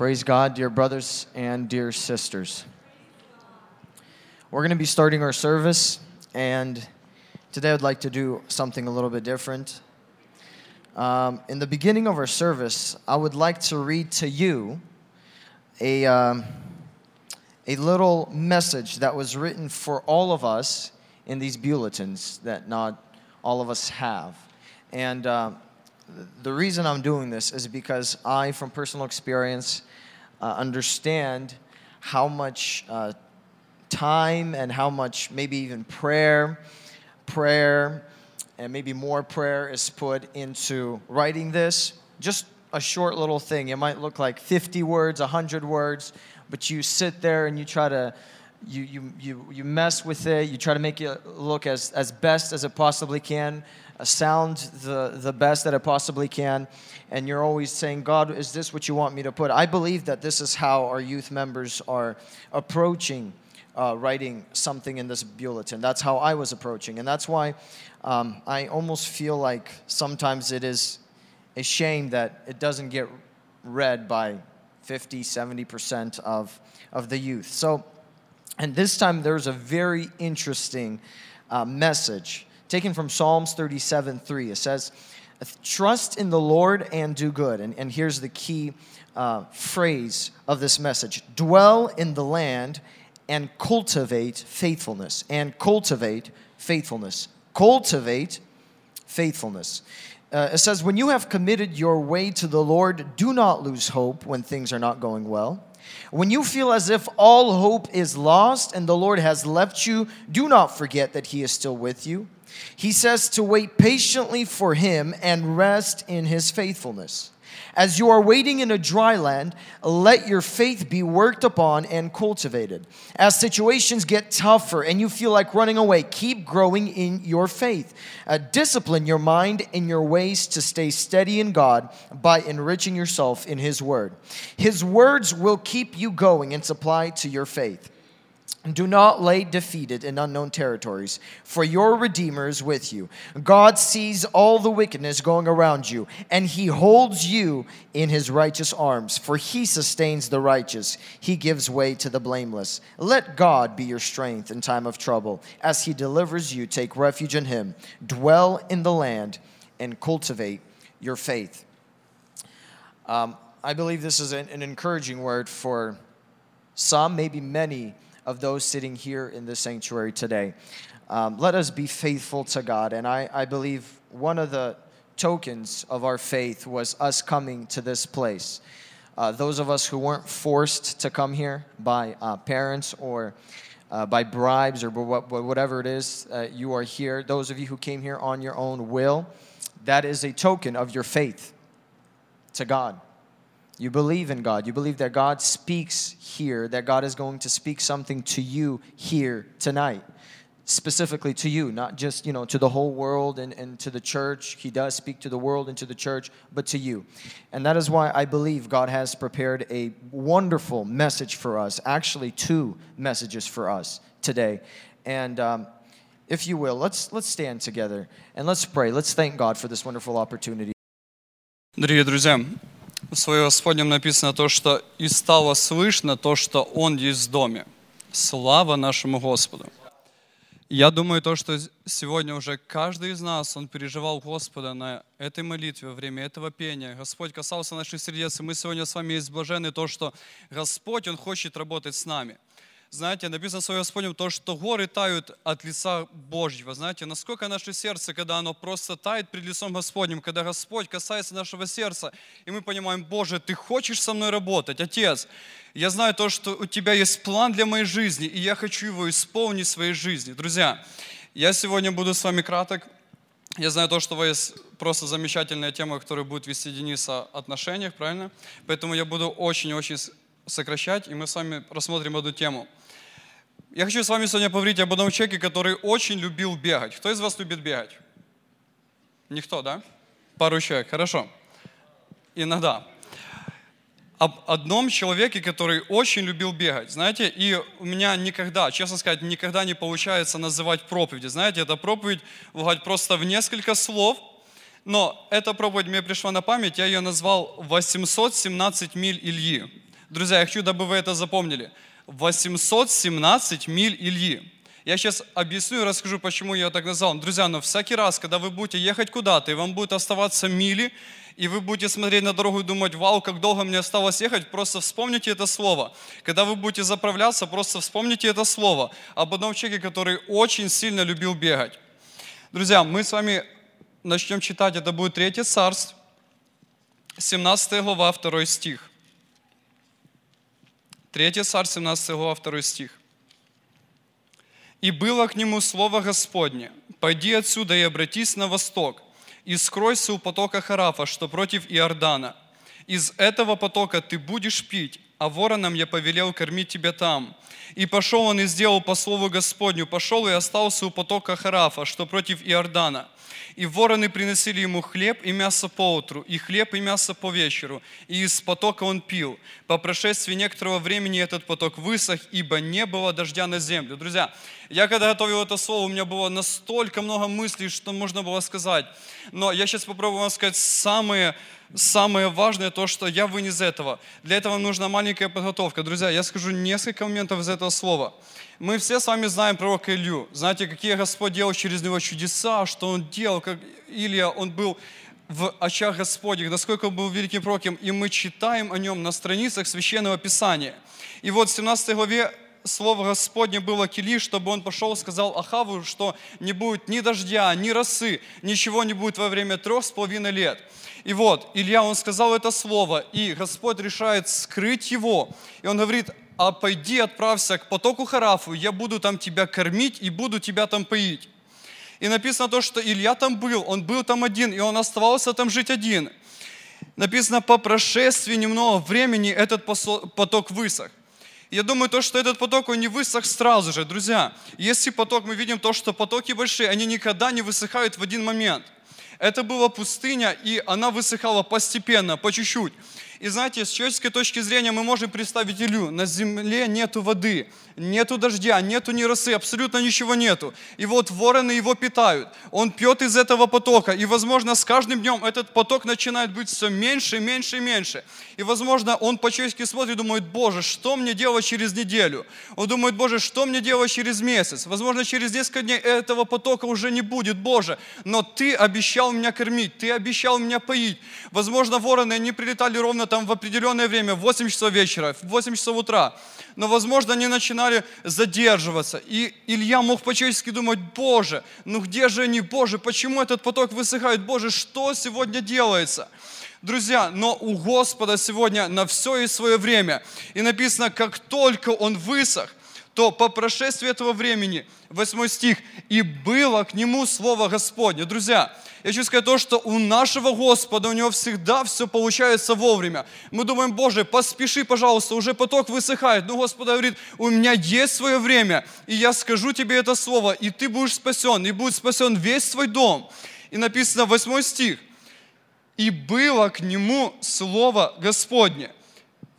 Praise God, dear brothers and dear sisters. We're going to be starting our service, and today I'd like to do something a little bit different. Um, in the beginning of our service, I would like to read to you a, um, a little message that was written for all of us in these bulletins that not all of us have. And uh, the reason I'm doing this is because I, from personal experience, uh, understand how much uh, time and how much maybe even prayer, prayer, and maybe more prayer is put into writing this. Just a short little thing. It might look like 50 words, 100 words, but you sit there and you try to you, you, you, you mess with it, you try to make it look as, as best as it possibly can, sound the, the best that it possibly can, and you're always saying, God, is this what you want me to put? I believe that this is how our youth members are approaching uh, writing something in this bulletin. That's how I was approaching, and that's why um, I almost feel like sometimes it is a shame that it doesn't get read by 50, 70% of, of the youth. So, and this time there's a very interesting uh, message taken from Psalms 37 3. It says, Trust in the Lord and do good. And, and here's the key uh, phrase of this message dwell in the land and cultivate faithfulness. And cultivate faithfulness. Cultivate faithfulness. Uh, it says, When you have committed your way to the Lord, do not lose hope when things are not going well. When you feel as if all hope is lost and the Lord has left you, do not forget that He is still with you. He says to wait patiently for Him and rest in His faithfulness. As you are waiting in a dry land, let your faith be worked upon and cultivated. As situations get tougher and you feel like running away, keep growing in your faith. Uh, discipline your mind and your ways to stay steady in God by enriching yourself in His Word. His words will keep you going and supply to your faith. Do not lay defeated in unknown territories, for your Redeemer is with you. God sees all the wickedness going around you, and he holds you in his righteous arms, for he sustains the righteous. He gives way to the blameless. Let God be your strength in time of trouble. As he delivers you, take refuge in him. Dwell in the land and cultivate your faith. Um, I believe this is an, an encouraging word for some, maybe many of those sitting here in the sanctuary today. Um, let us be faithful to God. And I, I believe one of the tokens of our faith was us coming to this place. Uh, those of us who weren't forced to come here by uh, parents or uh, by bribes or whatever it is, uh, you are here. Those of you who came here on your own will, that is a token of your faith to God. You believe in God. You believe that God speaks here, that God is going to speak something to you here tonight. Specifically to you, not just, you know, to the whole world and, and to the church. He does speak to the world and to the church, but to you. And that is why I believe God has prepared a wonderful message for us, actually, two messages for us today. And um, if you will, let's, let's stand together and let's pray. Let's thank God for this wonderful opportunity. Дорогие друзья, в Слове Господнем написано то, что «И стало слышно то, что Он есть в доме». Слава нашему Господу! Я думаю, то, что сегодня уже каждый из нас, он переживал Господа на этой молитве, во время этого пения. Господь касался наших сердец, и мы сегодня с вами есть блажены то, что Господь, Он хочет работать с нами – знаете, написано в Своем Господнем то, что горы тают от лица Божьего. Знаете, насколько наше сердце, когда оно просто тает перед лицом Господним, когда Господь касается нашего сердца, и мы понимаем, Боже, Ты хочешь со мной работать, Отец, я знаю то, что у Тебя есть план для моей жизни, и я хочу его исполнить в своей жизни. Друзья, я сегодня буду с вами краток. Я знаю то, что у вас просто замечательная тема, которая будет вести Денис о отношениях, правильно? Поэтому я буду очень-очень сокращать, и мы с вами рассмотрим эту тему – я хочу с вами сегодня поговорить об одном человеке, который очень любил бегать. Кто из вас любит бегать? Никто, да? Пару человек, хорошо. Иногда. Об одном человеке, который очень любил бегать. Знаете, и у меня никогда, честно сказать, никогда не получается называть проповеди. Знаете, эта проповедь бывает просто в несколько слов, но эта проповедь мне пришла на память, я ее назвал «817 миль Ильи». Друзья, я хочу, дабы вы это запомнили. 817 миль Ильи. Я сейчас объясню и расскажу, почему я так назвал. Друзья, но всякий раз, когда вы будете ехать куда-то, и вам будет оставаться мили, и вы будете смотреть на дорогу и думать, вау, как долго мне осталось ехать, просто вспомните это слово. Когда вы будете заправляться, просто вспомните это слово об одном человеке, который очень сильно любил бегать. Друзья, мы с вами начнем читать, это будет Третье Царство, 17 глава, 2 стих. Третье Царство, 17 глава, 2 стих. «И было к нему слово Господне, пойди отсюда и обратись на восток, и скройся у потока Харафа, что против Иордана. Из этого потока ты будешь пить, а воронам я повелел кормить тебя там. И пошел он и сделал по слову Господню, пошел и остался у потока Харафа, что против Иордана. И вороны приносили ему хлеб и мясо по утру, и хлеб и мясо по вечеру, и из потока он пил. По прошествии некоторого времени этот поток высох, ибо не было дождя на землю. Друзья, я когда готовил это слово, у меня было настолько много мыслей, что можно было сказать. Но я сейчас попробую вам сказать самые самое важное то, что я вынес этого. Для этого нужна маленькая подготовка. Друзья, я скажу несколько моментов из этого слова. Мы все с вами знаем пророка Илью. Знаете, какие Господь делал через него чудеса, что он делал, как Илья, он был в очах Господних, насколько он был великим пророком, и мы читаем о нем на страницах Священного Писания. И вот в 17 главе слово Господне было Кили, чтобы он пошел и сказал Ахаву, что не будет ни дождя, ни росы, ничего не будет во время трех с половиной лет. И вот, Илья, он сказал это слово, и Господь решает скрыть его. И он говорит, а пойди, отправься к потоку Харафу, я буду там тебя кормить и буду тебя там поить. И написано то, что Илья там был, он был там один, и он оставался там жить один. Написано, по прошествии немного времени этот поток высох. Я думаю, то, что этот поток, он не высох сразу же. Друзья, если поток, мы видим то, что потоки большие, они никогда не высыхают в один момент. Это была пустыня, и она высыхала постепенно, по чуть-чуть. И знаете, с человеческой точки зрения мы можем представить Илью. На земле нету воды, нету дождя, нету ни росы, абсолютно ничего нету. И вот вороны его питают. Он пьет из этого потока. И, возможно, с каждым днем этот поток начинает быть все меньше, меньше и меньше. И, возможно, он по-человечески смотрит и думает, Боже, что мне делать через неделю? Он думает, Боже, что мне делать через месяц? Возможно, через несколько дней этого потока уже не будет, Боже. Но Ты обещал меня кормить, Ты обещал меня поить. Возможно, вороны, они прилетали ровно там в определенное время, в 8 часов вечера, в 8 часов утра. Но, возможно, они начинали задерживаться. И Илья мог по-человечески думать, Боже, ну где же они, Боже, почему этот поток высыхает? Боже, что сегодня делается? Друзья, но у Господа сегодня на все и свое время. И написано, как только он высох, то по прошествии этого времени, 8 стих, и было к нему слово Господне. Друзья, я хочу сказать то, что у нашего Господа, у него всегда все получается вовремя. Мы думаем, Боже, поспеши, пожалуйста, уже поток высыхает. Но Господь говорит, у меня есть свое время, и я скажу тебе это слово, и ты будешь спасен, и будет спасен весь свой дом. И написано 8 стих. И было к нему слово Господне.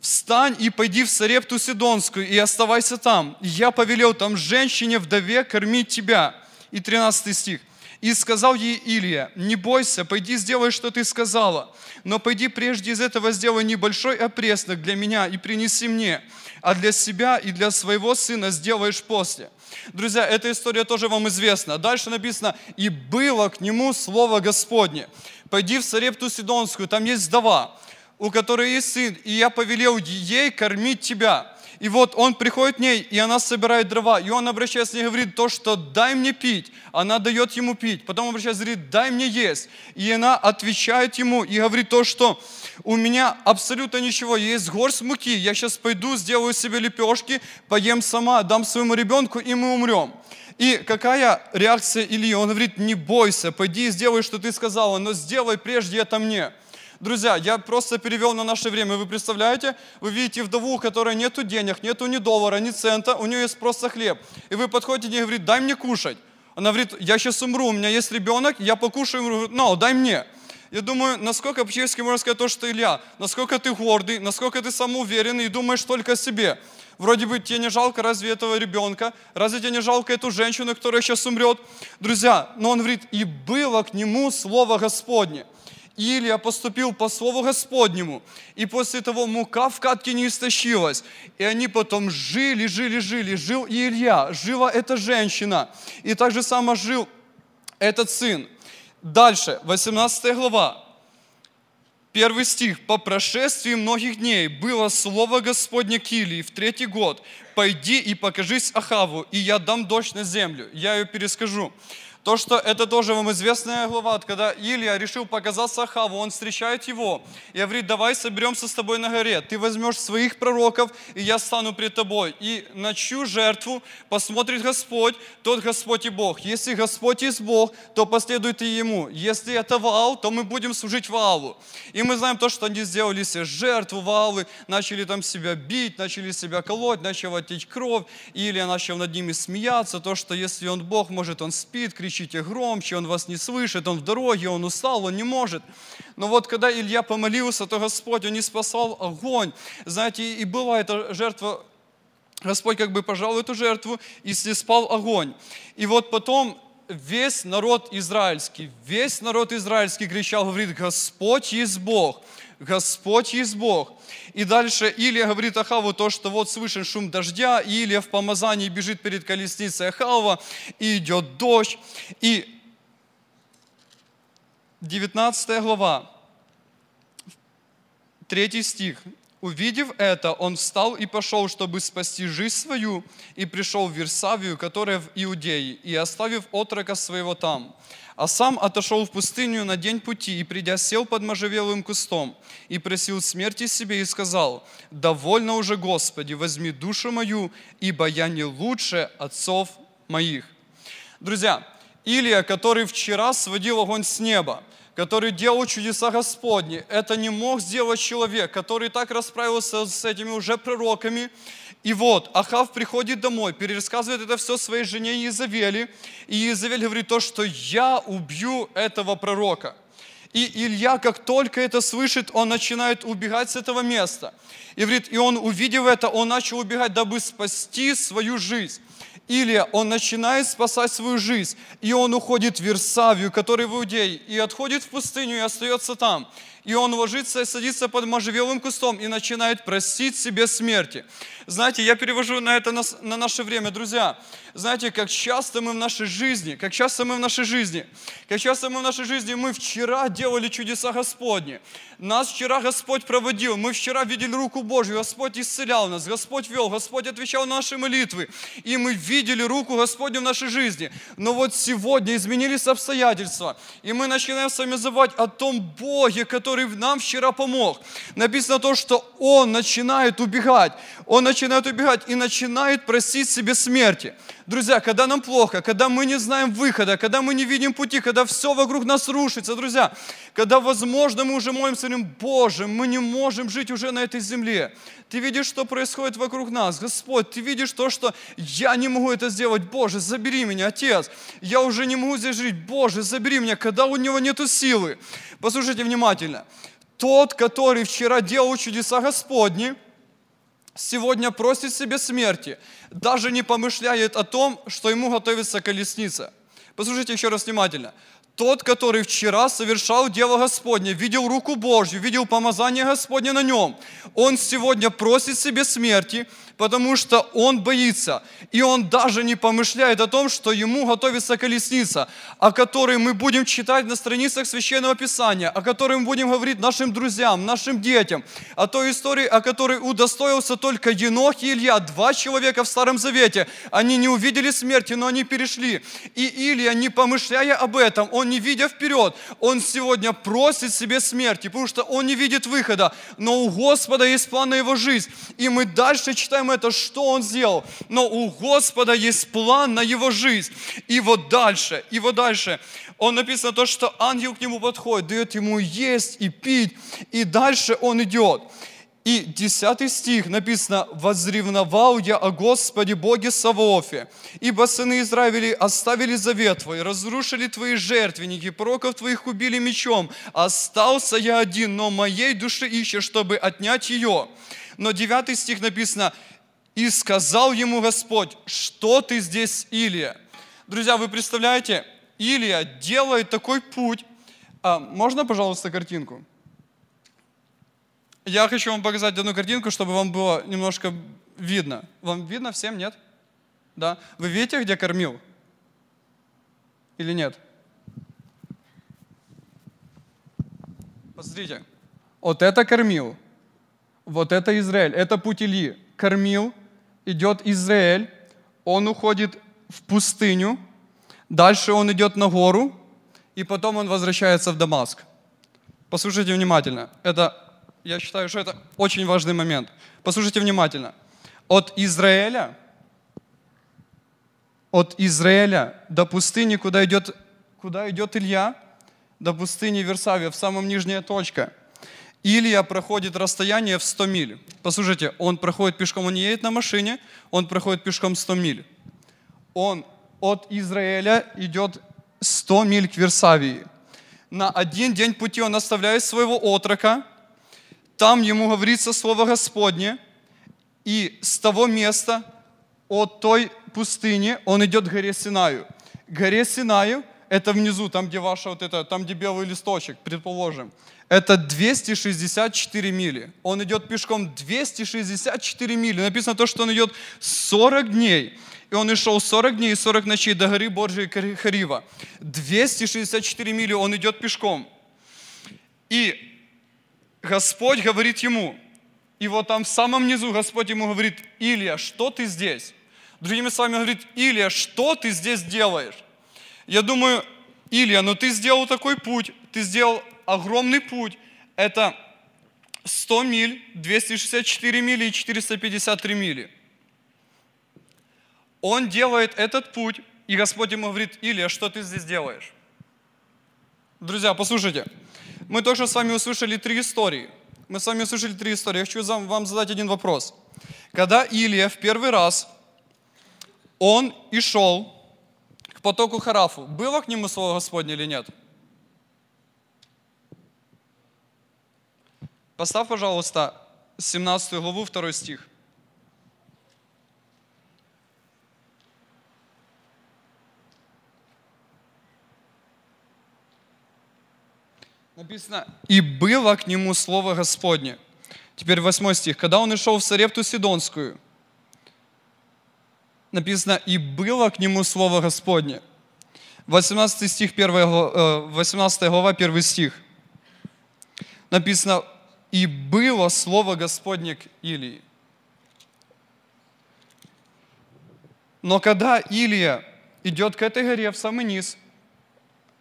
Встань и пойди в Сарепту Сидонскую и оставайся там. Я повелел там женщине-вдове кормить тебя. И 13 стих. И сказал ей Илия, не бойся, пойди сделай, что ты сказала, но пойди прежде из этого сделай небольшой опреснок для меня и принеси мне, а для себя и для своего сына сделаешь после. Друзья, эта история тоже вам известна. Дальше написано, и было к нему слово Господне. Пойди в Сарепту Сидонскую, там есть вдова, у которой есть сын, и я повелел ей кормить тебя. И вот он приходит к ней, и она собирает дрова. И он обращается к ней и говорит то, что дай мне пить. Она дает ему пить. Потом обращается и говорит, дай мне есть. И она отвечает ему и говорит то, что у меня абсолютно ничего, есть горсть муки. Я сейчас пойду, сделаю себе лепешки, поем сама, дам своему ребенку, и мы умрем. И какая реакция Ильи? Он говорит, не бойся, пойди и сделай, что ты сказала, но сделай прежде это мне. Друзья, я просто перевел на наше время. Вы представляете? Вы видите вдову, у которой нету денег, нету ни доллара, ни цента, у нее есть просто хлеб. И вы подходите и говорите, дай мне кушать. Она говорит, я сейчас умру, у меня есть ребенок, я покушаю, говорит, no, дай мне. Я думаю, насколько по-честски можно сказать то, что Илья, насколько ты гордый, насколько ты самоуверенный и думаешь только о себе. Вроде бы тебе не жалко разве этого ребенка, разве тебе не жалко эту женщину, которая сейчас умрет? Друзья, но он говорит, и было к нему слово Господне. Илия поступил по слову Господнему, и после того мука в катке не истощилась. И они потом жили, жили, жили. Жил Илья, жила эта женщина, и так же само жил этот сын. Дальше, 18 глава. Первый стих. «По прошествии многих дней было слово Господне к Илии в третий год. Пойди и покажись Ахаву, и я дам дождь на землю». Я ее перескажу. То, что это тоже вам известная глава, когда Илья решил показаться Ахаву, он встречает его и говорит, давай соберемся с тобой на горе, ты возьмешь своих пророков, и я стану пред тобой. И на чью жертву посмотрит Господь, тот Господь и Бог. Если Господь есть Бог, то последует и Ему. Если это Ваал, то мы будем служить Ваалу. И мы знаем то, что они сделали себе жертву Ваалы, начали там себя бить, начали себя колоть, начала течь кровь. Илья начал над ними смеяться, то, что если он Бог, может он спит, кричит, кричите громче, он вас не слышит, он в дороге, он устал, он не может. Но вот когда Илья помолился, то Господь, он не спасал огонь. Знаете, и была эта жертва, Господь как бы пожал эту жертву и снеспал огонь. И вот потом весь народ израильский, весь народ израильский кричал, говорит, Господь есть Бог, Господь есть Бог. И дальше Илия говорит Ахаву то, что вот слышен шум дождя, и Илия в помазании бежит перед колесницей Ахава, и идет дождь. И 19 глава, 3 стих. Увидев это, он встал и пошел, чтобы спасти жизнь свою, и пришел в Версавию, которая в Иудее, и оставив отрока своего там. А сам отошел в пустыню на день пути и, придя, сел под можжевелым кустом и просил смерти себе и сказал, «Довольно уже, Господи, возьми душу мою, ибо я не лучше отцов моих». Друзья, Илия, который вчера сводил огонь с неба, который делал чудеса Господни. Это не мог сделать человек, который так расправился с этими уже пророками. И вот Ахав приходит домой, перерассказывает это все своей жене Иезавели. И Иезавель говорит то, что я убью этого пророка. И Илья, как только это слышит, он начинает убегать с этого места. И говорит, и он, увидев это, он начал убегать, дабы спасти свою жизнь. Или он начинает спасать свою жизнь, и он уходит в Версавию, который в Иудее, и отходит в пустыню и остается там и он ложится и садится под можжевелым кустом и начинает просить себе смерти. Знаете, я перевожу на это на, на наше время, друзья. Знаете, как часто мы в нашей жизни, как часто мы в нашей жизни, как часто мы в нашей жизни, мы вчера делали чудеса Господни. Нас вчера Господь проводил, мы вчера видели руку Божью, Господь исцелял нас, Господь вел, Господь отвечал на наши молитвы, и мы видели руку Господню в нашей жизни. Но вот сегодня изменились обстоятельства, и мы начинаем с вами забывать о том Боге, который нам вчера помог. Написано то, что он начинает убегать. Он начинает убегать и начинает просить себе смерти. Друзья, когда нам плохо, когда мы не знаем выхода, когда мы не видим пути, когда все вокруг нас рушится, друзья, когда, возможно, мы уже молимся, говорим, Боже, мы не можем жить уже на этой земле. Ты видишь, что происходит вокруг нас. Господь, ты видишь то, что я не могу это сделать. Боже, забери меня, Отец. Я уже не могу здесь жить. Боже, забери меня, когда у него нету силы. Послушайте внимательно. Тот, который вчера делал чудеса Господни, сегодня просит себе смерти, даже не помышляет о том, что ему готовится колесница. Послушайте еще раз внимательно. Тот, который вчера совершал дело Господне, видел руку Божью, видел помазание Господне на нем, он сегодня просит себе смерти, потому что он боится. И он даже не помышляет о том, что ему готовится колесница, о которой мы будем читать на страницах Священного Писания, о которой мы будем говорить нашим друзьям, нашим детям, о той истории, о которой удостоился только Енох и Илья, два человека в Старом Завете. Они не увидели смерти, но они перешли. И Илья, не помышляя об этом, он не видя вперед, он сегодня просит себе смерти, потому что он не видит выхода, но у Господа есть план на его жизнь. И мы дальше читаем это, что он сделал. Но у Господа есть план на его жизнь. И вот дальше, и вот дальше. Он написано то, что ангел к нему подходит, дает ему есть и пить, и дальше он идет. И 10 стих написано, «Возревновал я о Господе Боге Савоофе, ибо сыны Израиля оставили завет Твой, разрушили Твои жертвенники, пророков Твоих убили мечом, остался я один, но моей души ищешь, чтобы отнять ее». Но 9 стих написано, и сказал ему Господь, что ты здесь, Илия? Друзья, вы представляете, Илия делает такой путь, А, можно, пожалуйста, картинку? Я хочу вам показать одну картинку, чтобы вам было немножко видно. Вам видно всем, нет? Да? Вы видите, где кормил? Или нет? Посмотрите. Вот это кормил. Вот это Израиль. Это путь Ильи. Кормил. Идет Израиль. Он уходит в пустыню. Дальше он идет на гору. И потом он возвращается в Дамаск. Послушайте внимательно. Это, я считаю, что это очень важный момент. Послушайте внимательно. От Израиля от Израиля до пустыни, куда идет, куда идет Илья, до пустыни Версавия, в самом нижняя точка. Илья проходит расстояние в 100 миль. Послушайте, он проходит пешком, он не едет на машине, он проходит пешком 100 миль. Он от Израиля идет 100 миль к Версавии. На один день пути он оставляет своего отрока, там ему говорится Слово Господне, и с того места, от той пустыни, он идет к горе Синаю. К горе Синаю, это внизу, там, где ваша вот это, там, где белый листочек, предположим. Это 264 мили. Он идет пешком 264 мили. Написано то, что он идет 40 дней. И он и шел 40 дней и 40 ночей до горы Божьей Харива. 264 мили он идет пешком. И Господь говорит ему, и вот там в самом низу Господь ему говорит, Илья, что ты здесь? Другими словами, говорит, Илья, что ты здесь делаешь? Я думаю, Илья, ну ты сделал такой путь, ты сделал огромный путь. Это 100 миль, 264 мили и 453 мили. Он делает этот путь, и Господь ему говорит, Илья, что ты здесь делаешь? Друзья, послушайте, мы тоже с вами услышали три истории. Мы с вами услышали три истории. Я хочу вам задать один вопрос. Когда Илья в первый раз он и шел к потоку Харафу. Было к нему слово Господне или нет? Поставь, пожалуйста, 17 главу, 2 стих. Написано, и было к нему слово Господне. Теперь 8 стих. Когда он и шел в Сарепту Сидонскую, написано, и было к нему слово Господне. 18 стих, 1, 18 глава, 1 стих. Написано, и было слово Господне к Илии. Но когда Илия идет к этой горе в самый низ,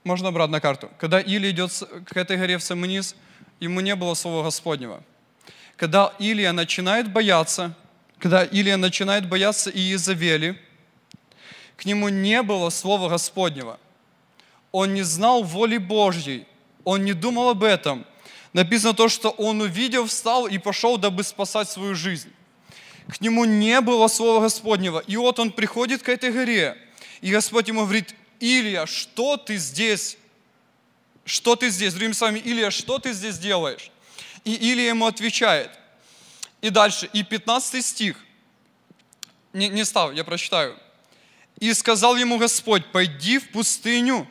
можно обратно карту, когда Илия идет к этой горе в самый низ, ему не было слова Господнего. Когда Илия начинает бояться, когда Илия начинает бояться Иезавели, к нему не было слова Господнего. Он не знал воли Божьей, он не думал об этом. Написано то, что он увидел, встал и пошел, дабы спасать свою жизнь. К нему не было слова Господнего. И вот он приходит к этой горе, и Господь ему говорит, Илья, что ты здесь? Что ты здесь? Другими словами, Илья, что ты здесь делаешь? И Илья ему отвечает, и дальше, и 15 стих. Не, не став, я прочитаю. «И сказал ему Господь, пойди в пустыню,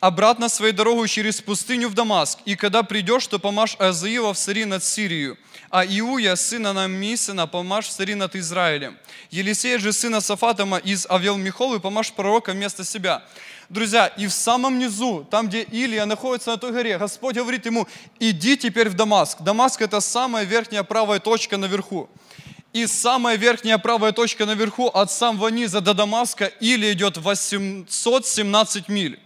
обратно своей дорогой через пустыню в Дамаск, и когда придешь, то помажь Азаила в цари над Сирию, а Иуя, сына Намисина, помажь в цари над Израилем. Елисея же, сына Сафатама из Авел Михолы, помажь пророка вместо себя». Друзья, и в самом низу, там, где Илия находится на той горе, Господь говорит ему, иди теперь в Дамаск. Дамаск – это самая верхняя правая точка наверху. И самая верхняя правая точка наверху от самого низа до Дамаска Илия идет 817 миль.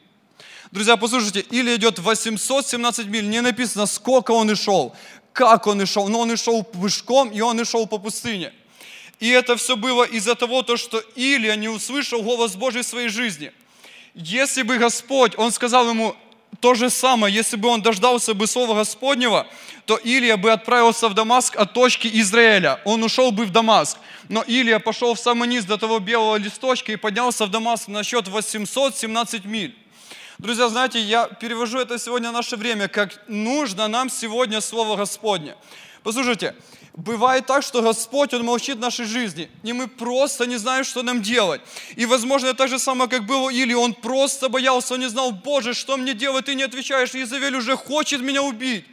Друзья, послушайте, Илия идет 817 миль, не написано, сколько он и шел, как он и шел, но он и шел пешком, и он и шел по пустыне. И это все было из-за того, то, что Илия не услышал голос Божий в своей жизни – если бы Господь, Он сказал ему то же самое, если бы он дождался бы Слова Господнего, то Илия бы отправился в Дамаск от точки Израиля. Он ушел бы в Дамаск. Но Илия пошел в самый низ до того белого листочка и поднялся в Дамаск на счет 817 миль. Друзья, знаете, я перевожу это сегодня в наше время, как нужно нам сегодня Слово Господне. Послушайте, Бывает так, что Господь, Он молчит в нашей жизни, и мы просто не знаем, что нам делать. И, возможно, так же самое, как было Или, он просто боялся, он не знал, Боже, что мне делать, ты не отвечаешь, Изавель уже хочет меня убить.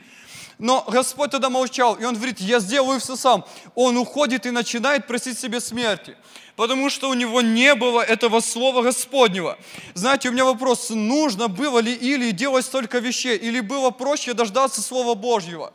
Но Господь тогда молчал, и Он говорит, я сделаю все сам. Он уходит и начинает просить себе смерти, потому что у него не было этого слова Господнего. Знаете, у меня вопрос, нужно было ли или делать столько вещей, или было проще дождаться Слова Божьего?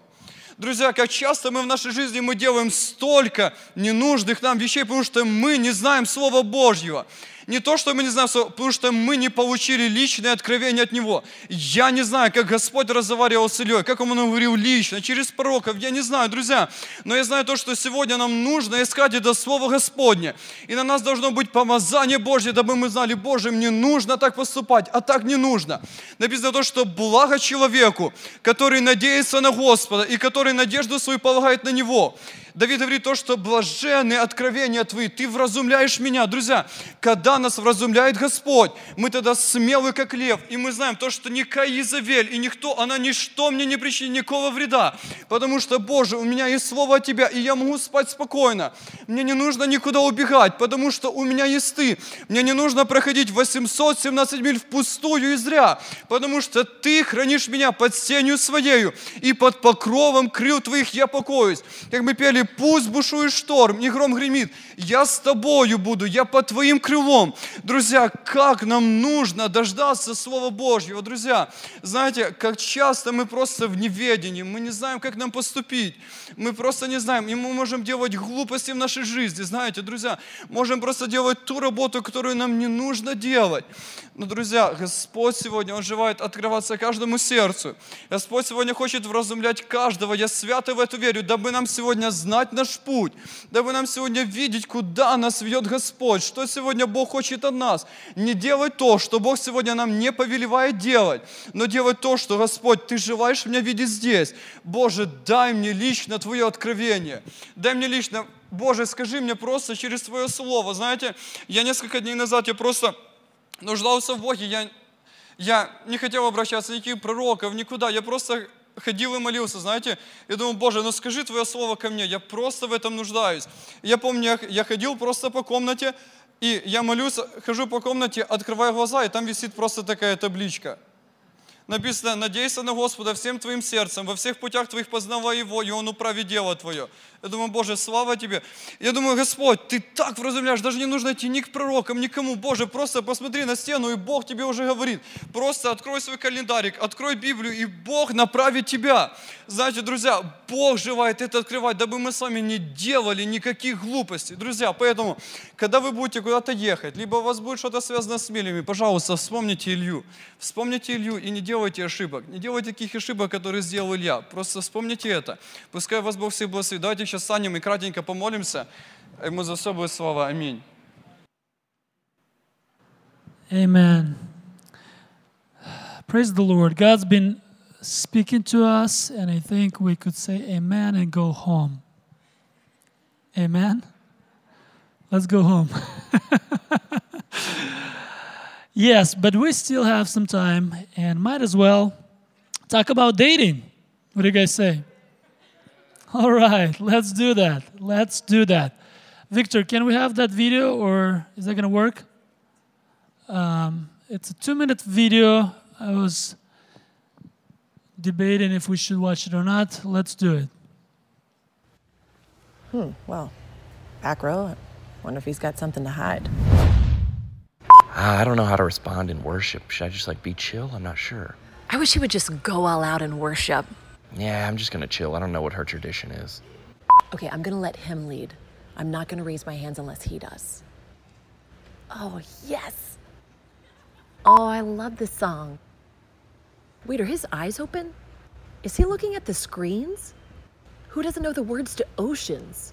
Друзья, как часто мы в нашей жизни мы делаем столько ненужных нам вещей, потому что мы не знаем Слова Божьего. Не то, что мы не знаем, потому что мы не получили личное откровение от Него. Я не знаю, как Господь разговаривал с Ильей, как Он говорил лично, через пророков, я не знаю, друзья. Но я знаю то, что сегодня нам нужно искать это Слово Господне. И на нас должно быть помазание Божье, дабы мы знали, Боже, мне нужно так поступать, а так не нужно. Написано то, что благо человеку, который надеется на Господа и который надежду свою полагает на Него. Давид говорит то, что блаженные откровения Твои, Ты вразумляешь меня. Друзья, когда нас вразумляет Господь, мы тогда смелы, как лев, и мы знаем то, что никакая Изавель и никто, она ничто мне не причинит никакого вреда, потому что, Боже, у меня есть Слово от Тебя, и я могу спать спокойно. Мне не нужно никуда убегать, потому что у меня есть Ты. Мне не нужно проходить 817 миль впустую и зря, потому что Ты хранишь меня под сенью Своею, и под покровом крыл Твоих я покоюсь. Как мы пели, пусть бушует шторм, не гром гремит, я с тобою буду, я под твоим крылом. Друзья, как нам нужно дождаться Слова Божьего. Друзья, знаете, как часто мы просто в неведении, мы не знаем, как нам поступить. Мы просто не знаем, и мы можем делать глупости в нашей жизни. Знаете, друзья, можем просто делать ту работу, которую нам не нужно делать. Но, друзья, Господь сегодня, Он желает открываться каждому сердцу. Господь сегодня хочет вразумлять каждого. Я свято в это верю, дабы нам сегодня знать наш путь, дабы нам сегодня видеть, куда нас ведет Господь, что сегодня Бог хочет от нас. Не делать то, что Бог сегодня нам не повелевает делать, но делать то, что, Господь, Ты желаешь меня видеть здесь. Боже, дай мне лично Твое откровение. Дай мне лично, Боже, скажи мне просто через Твое Слово. Знаете, я несколько дней назад, я просто нуждался в Боге, я, я не хотел обращаться ни к пророков, никуда, я просто ходил и молился, знаете, я думал, Боже, ну скажи Твое Слово ко мне, я просто в этом нуждаюсь. Я помню, я ходил просто по комнате, и я молюсь, хожу по комнате, открываю глаза, и там висит просто такая табличка – написано, надейся на Господа всем твоим сердцем, во всех путях твоих познавай Его, и Он управит дело твое. Я думаю, Боже, слава Тебе. Я думаю, Господь, Ты так вразумляешь, даже не нужно идти ни к пророкам, никому. Боже, просто посмотри на стену, и Бог тебе уже говорит. Просто открой свой календарик, открой Библию, и Бог направит тебя. Знаете, друзья, Бог желает это открывать, дабы мы с вами не делали никаких глупостей. Друзья, поэтому, когда вы будете куда-то ехать, либо у вас будет что-то связано с милями, пожалуйста, вспомните Илью. Вспомните Илью и не делайте ошибок. Не делайте таких ошибок, которые сделал Илья. Просто вспомните это. Пускай вас Бог всех благословит. Давайте сейчас станем и кратенько помолимся. Ему за все будет. Аминь. Amen. Praise the Lord. God's been speaking to us, and I think we could say amen and go home. Amen. Let's go home. yes, but we still have some time and might as well talk about dating. What do you guys say? All right, let's do that. Let's do that. Victor, can we have that video or is that going to work? Um, it's a two minute video. I was debating if we should watch it or not. Let's do it. Hmm, well, back row. Wonder if he's got something to hide. Ah, I don't know how to respond in worship. Should I just like be chill? I'm not sure. I wish he would just go all out and worship. Yeah, I'm just gonna chill. I don't know what her tradition is. Okay, I'm gonna let him lead. I'm not gonna raise my hands unless he does. Oh, yes. Oh, I love this song. Wait, are his eyes open? Is he looking at the screens? Who doesn't know the words to oceans?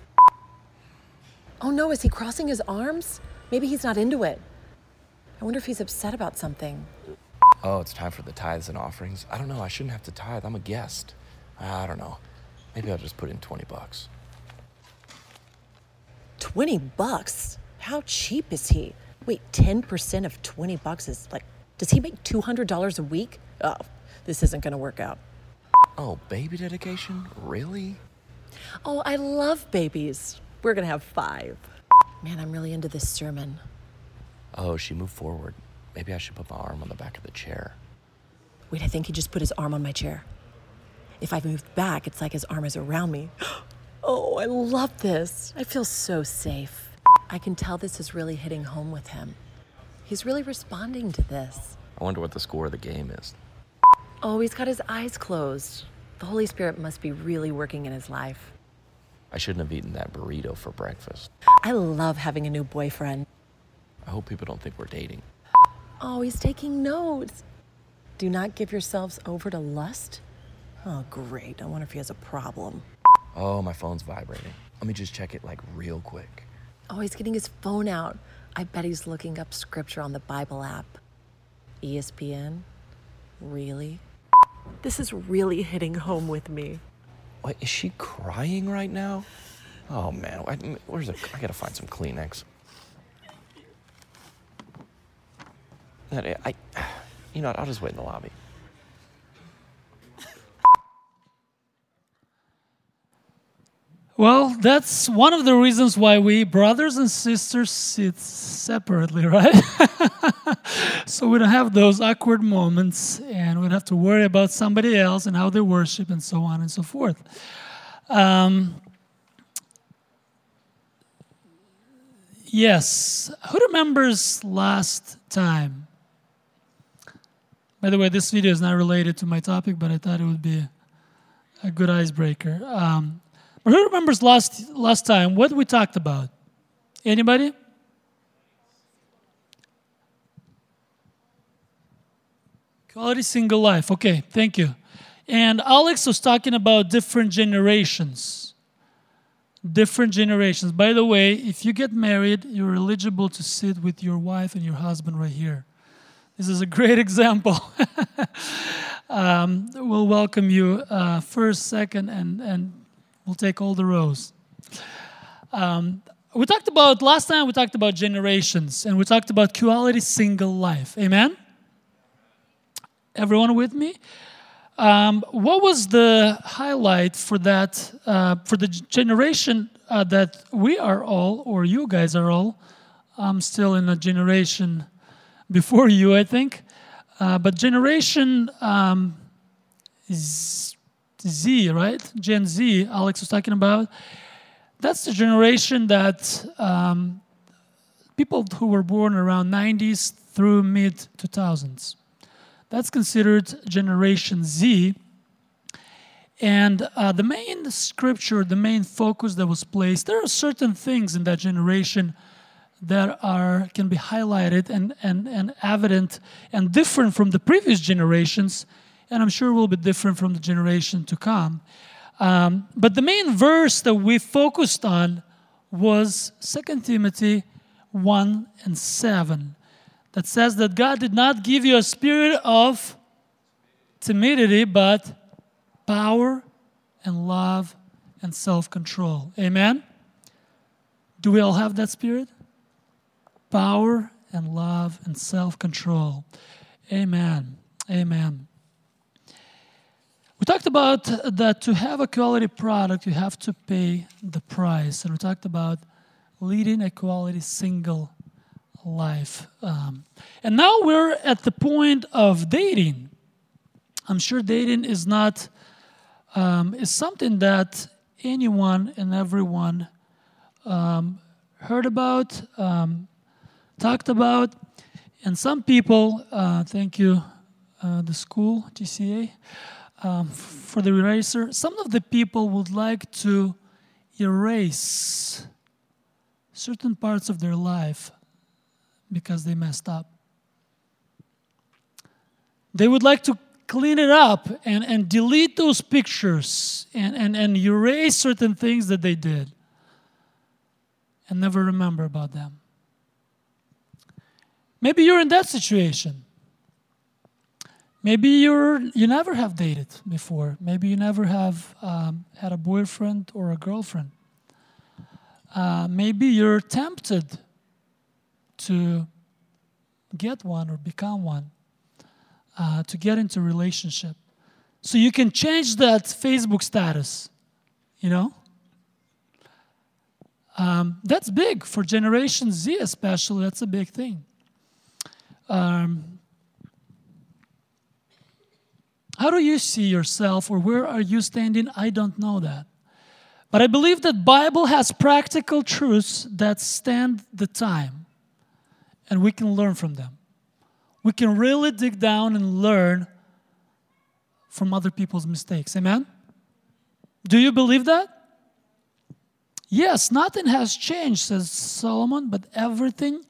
Oh no, is he crossing his arms? Maybe he's not into it. I wonder if he's upset about something. Oh, it's time for the tithes and offerings. I don't know. I shouldn't have to tithe. I'm a guest. I don't know. Maybe I'll just put in 20 bucks. 20 bucks? How cheap is he? Wait, 10% of 20 bucks is like, does he make $200 a week? Oh, this isn't gonna work out. Oh, baby dedication? Really? Oh, I love babies. We're gonna have five. Man, I'm really into this sermon. Oh, she moved forward. Maybe I should put my arm on the back of the chair. Wait, I think he just put his arm on my chair. If I've moved back, it's like his arm is around me. Oh, I love this. I feel so safe. I can tell this is really hitting home with him. He's really responding to this. I wonder what the score of the game is. Oh, he's got his eyes closed. The Holy Spirit must be really working in his life. I shouldn't have eaten that burrito for breakfast. I love having a new boyfriend. I hope people don't think we're dating. Oh, he's taking notes. Do not give yourselves over to lust. Oh, great. I wonder if he has a problem. Oh, my phone's vibrating. Let me just check it like real quick. Oh, he's getting his phone out. I bet he's looking up scripture on the Bible app. ESPN? Really? This is really hitting home with me. Wait, is she crying right now? Oh man, I, where's a? I gotta find some Kleenex. That I, you know, what, I'll just wait in the lobby. Well, that's one of the reasons why we brothers and sisters sit separately, right? so we don't have those awkward moments and we don't have to worry about somebody else and how they worship and so on and so forth. Um, yes, who remembers last time? By the way, this video is not related to my topic, but I thought it would be a good icebreaker. Um, but who remembers last last time what we talked about? Anybody? Quality single life. Okay, thank you. And Alex was talking about different generations. Different generations. By the way, if you get married, you're eligible to sit with your wife and your husband right here. This is a great example. um, we'll welcome you uh, first, second, and, and we'll take all the rows. Um, we talked about, last time we talked about generations and we talked about quality single life. Amen? Everyone with me? Um, what was the highlight for that, uh, for the generation uh, that we are all, or you guys are all? I'm still in a generation before you, I think. Uh, but generation um, Z, right? Gen Z, Alex was talking about. That's the generation that um, people who were born around 90s through mid 2000s. That's considered Generation Z. And uh, the main scripture, the main focus that was placed, there are certain things in that generation that are can be highlighted and, and, and evident and different from the previous generations, and I'm sure will be different from the generation to come. Um, but the main verse that we focused on was 2 Timothy 1 and 7 that says that God did not give you a spirit of timidity, but power and love and self control. Amen? Do we all have that spirit? Power and love and self control. Amen. Amen. We talked about that to have a quality product, you have to pay the price. And we talked about leading a quality single life. Um, and now we're at the point of dating. I'm sure dating is not um, is something that anyone and everyone um, heard about, um, talked about, and some people. Uh, thank you, uh, the school GCA, um, for the eraser. Some of the people would like to erase certain parts of their life because they messed up. They would like to clean it up and, and delete those pictures and, and, and erase certain things that they did and never remember about them. Maybe you're in that situation. Maybe you're you never have dated before. Maybe you never have um, had a boyfriend or a girlfriend. Uh, maybe you're tempted to get one or become one, uh, to get into a relationship. So you can change that Facebook status, you know? Um, that's big for Generation Z, especially. That's a big thing. Um, how do you see yourself, or where are you standing? I don't know that. But I believe that Bible has practical truths that stand the time, and we can learn from them. We can really dig down and learn from other people's mistakes. Amen? Do you believe that? Yes, nothing has changed, says Solomon, but everything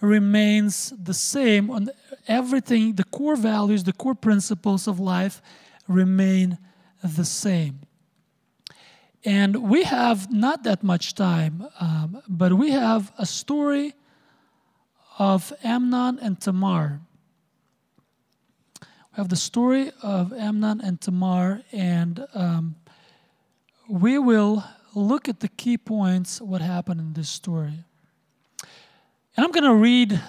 remains the same. On everything, the core values, the core principles of life remain the same. And we have not that much time, um, but we have a story of Amnon and Tamar. We have the story of Amnon and Tamar, and um, we will look at the key points, what happened in this story. And I'm going to read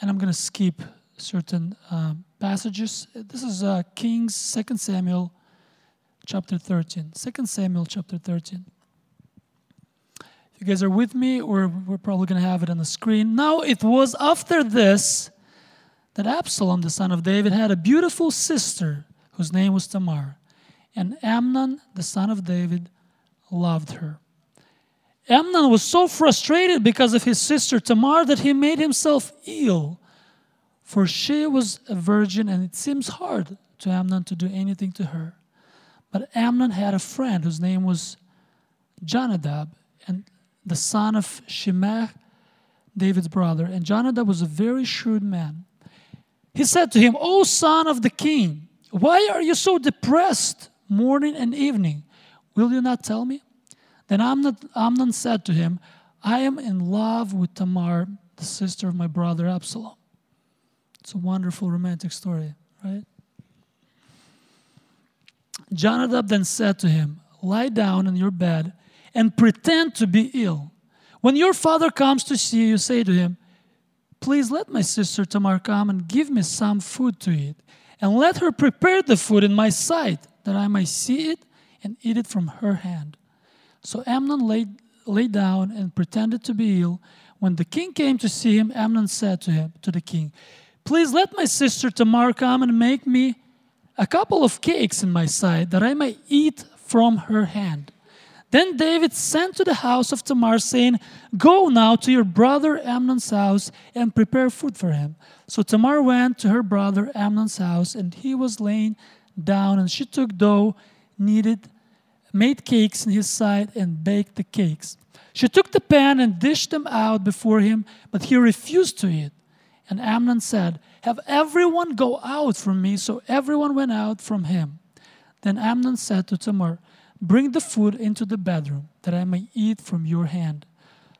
and I'm going to skip certain um, passages. This is uh, Kings, 2 Samuel chapter 13. 2 Samuel chapter 13. If you guys are with me, or we're probably going to have it on the screen. Now it was after this that Absalom, the son of David, had a beautiful sister whose name was Tamar. And Amnon, the son of David, loved her. Amnon was so frustrated because of his sister Tamar that he made himself ill, for she was a virgin, and it seems hard to Amnon to do anything to her. But Amnon had a friend whose name was Jonadab, and the son of Shimei, David's brother. And Jonadab was a very shrewd man. He said to him, O son of the king, why are you so depressed morning and evening? Will you not tell me? Then Amnon, said to him, I am in love with Tamar, the sister of my brother Absalom. It's a wonderful romantic story, right? Jonadab then said to him, Lie down in your bed and pretend to be ill. When your father comes to see you, say to him, Please let my sister Tamar come and give me some food to eat, and let her prepare the food in my sight, that I may see it and eat it from her hand. So Amnon lay, lay down and pretended to be ill. When the king came to see him, Amnon said to him, to the king, Please let my sister Tamar come and make me a couple of cakes in my sight, that I may eat from her hand. Then David sent to the house of Tamar, saying, Go now to your brother Amnon's house and prepare food for him. So Tamar went to her brother Amnon's house, and he was laying down, and she took dough, kneaded, made cakes in his sight, and baked the cakes. She took the pan and dished them out before him, but he refused to eat. And Amnon said, Have everyone go out from me. So everyone went out from him. Then Amnon said to Tamar, Bring the food into the bedroom, that I may eat from your hand.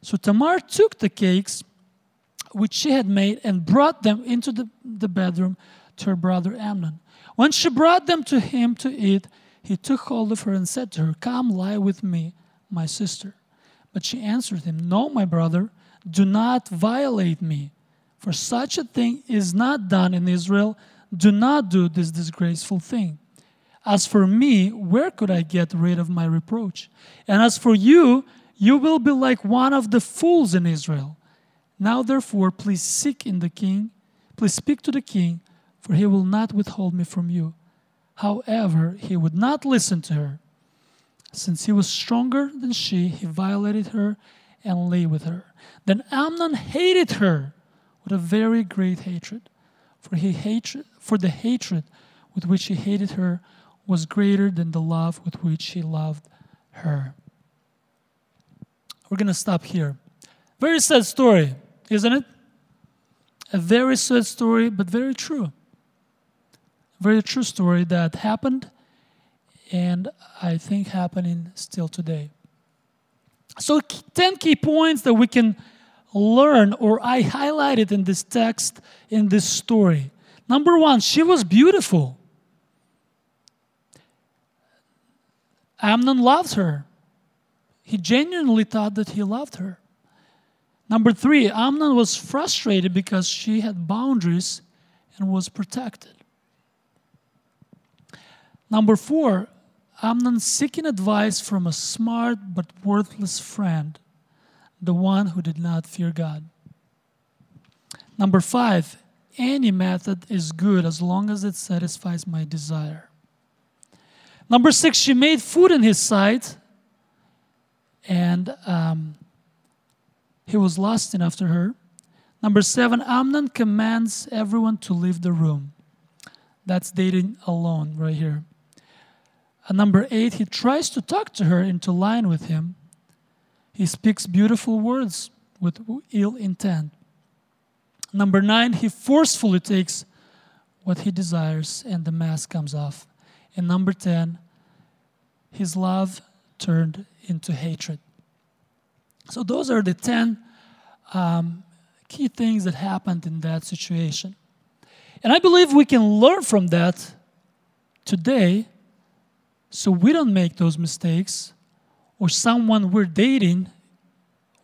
So Tamar took the cakes which she had made and brought them into the, the bedroom to her brother Amnon. When she brought them to him to eat, he took hold of her and said to her, Come lie with me, my sister. But she answered him, No, my brother, do not violate me, for such a thing is not done in Israel. Do not do this disgraceful thing. As for me, where could I get rid of my reproach? And as for you, you will be like one of the fools in Israel. Now, therefore, please seek in the king, please speak to the king, for he will not withhold me from you. However, he would not listen to her. Since he was stronger than she, he violated her and lay with her. Then Amnon hated her with a very great hatred, for he hatred for the hatred with which he hated her was greater than the love with which he loved her. We're going to stop here. Very sad story, isn't it? A very sad story, but very true. Very true story that happened and I think happening still today. So, 10 key points that we can learn, or I highlighted in this text, in this story. Number one, she was beautiful. Amnon loved her. He genuinely thought that he loved her. Number three, Amnon was frustrated because she had boundaries and was protected. Number four, Amnon seeking advice from a smart but worthless friend. the one who did not fear God. Number five, any method is good as long as it satisfies my desire. Number six, she made food in his sight, and um, he was lusting after her. Number seven, Amnon commands everyone to leave the room. That's dating alone right here. Number eight, he tries to talk to her into line with him. He speaks beautiful words with ill intent. Number nine, he forcefully takes what he desires and the mask comes off. And number 10, his love turned into hatred. So, those are the 10 um, key things that happened in that situation. And I believe we can learn from that today so we don't make those mistakes or someone we're dating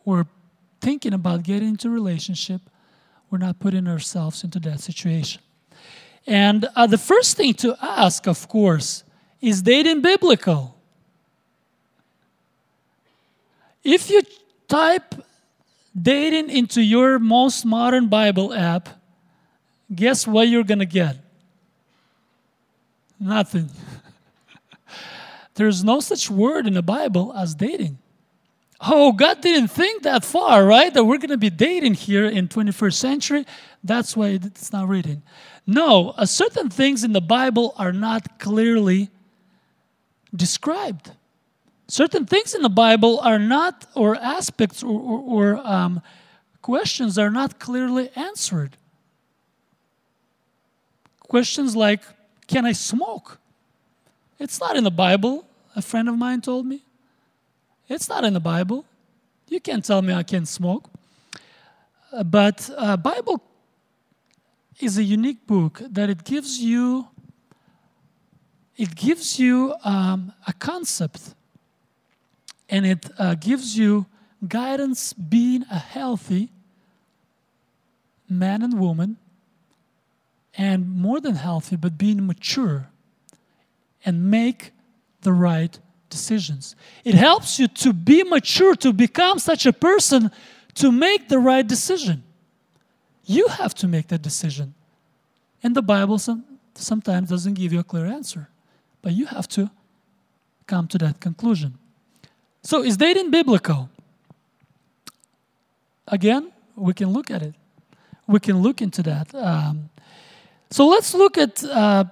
or thinking about getting into a relationship we're not putting ourselves into that situation. And uh, the first thing to ask, of course, is dating biblical? If you type dating into your most modern Bible app, guess what you're going to get? Nothing. There's no such word in the Bible as dating. Oh, God didn't think that far, right? That we're going to be dating here in 21st century. That's why it's not written. No, certain things in the Bible are not clearly described. Certain things in the Bible are not, or aspects or, or, or um, questions are not clearly answered. Questions like, can I smoke? It's not in the Bible, a friend of mine told me. It's not in the Bible. You can't tell me I can't smoke. Uh, but uh, Bible is a unique book that it gives you it gives you um, a concept and it uh, gives you guidance being a healthy man and woman and more than healthy but being mature and make the right decisions. It helps you to be mature, to become such a person to make the right decision. You have to make that decision. And the Bible some, sometimes doesn't give you a clear answer, but you have to come to that conclusion. So, is dating biblical? Again, we can look at it. We can look into that. Um, so, let's look at uh,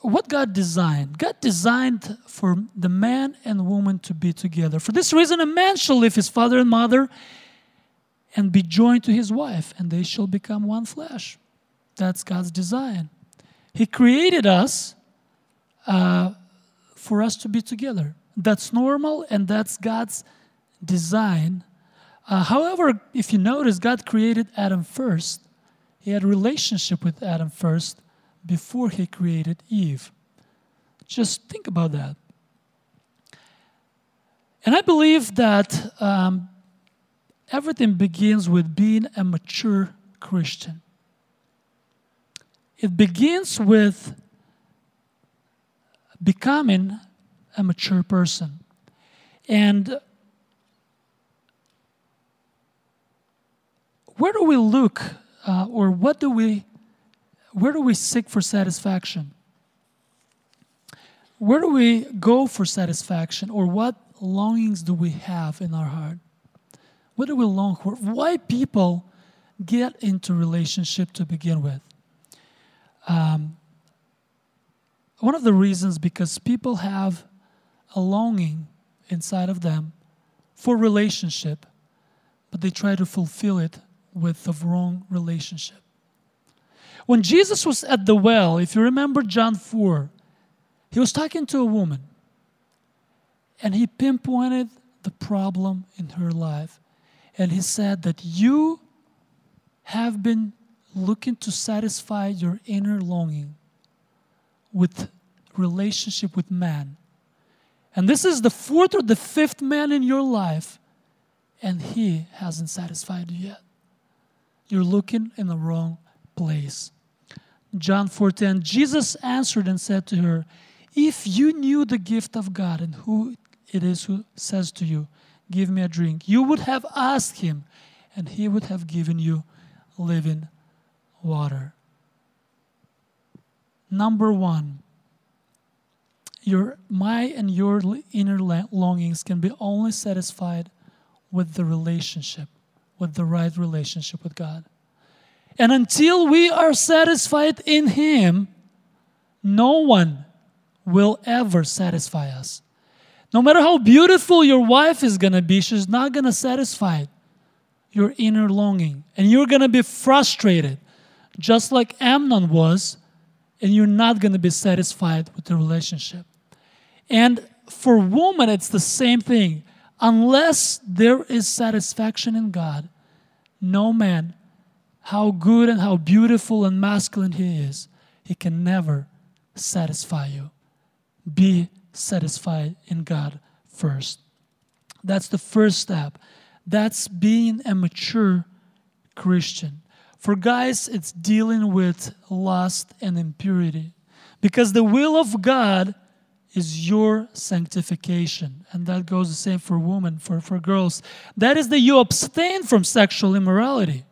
what God designed. God designed for the man and woman to be together. For this reason, a man shall leave his father and mother and be joined to his wife, and they shall become one flesh. That's God's design. He created us uh, for us to be together. That's normal, and that's God's design. Uh, however, if you notice, God created Adam first. He had a relationship with Adam first before he created Eve. Just think about that. And I believe that um, everything begins with being a mature Christian. It begins with becoming a mature person. And where do we look, uh, or what do we where do we seek for satisfaction? Where do we go for satisfaction, or what longings do we have in our heart? What do we long for? Why people get into relationship to begin with? Um, one of the reasons because people have a longing inside of them for relationship, but they try to fulfill it with the wrong relationship. When Jesus was at the well, if you remember John 4, he was talking to a woman and he pinpointed the problem in her life. And he said that you have been looking to satisfy your inner longing with relationship with man. And this is the fourth or the fifth man in your life, and he hasn't satisfied you yet. You're looking in the wrong place. John 4:10 Jesus answered and said to her, "If you knew the gift of God and who it is who says to you, give me a drink. You would have asked him, and he would have given you living water. Number one, your my and your inner longings can be only satisfied with the relationship, with the right relationship with God. And until we are satisfied in Him, no one will ever satisfy us. No matter how beautiful your wife is going to be, she's not going to satisfy your inner longing. And you're going to be frustrated, just like Amnon was, and you're not going to be satisfied with the relationship. And for woman, it's the same thing. Unless there is satisfaction in God, no man, how good and how beautiful and masculine he is, he can never satisfy you. Be satisfied in God first. That's the first step. That's being a mature Christian. For guys, it's dealing with lust and impurity. Because the will of God is your sanctification. And that goes the same for women, for, for girls. That is that you abstain from sexual immorality.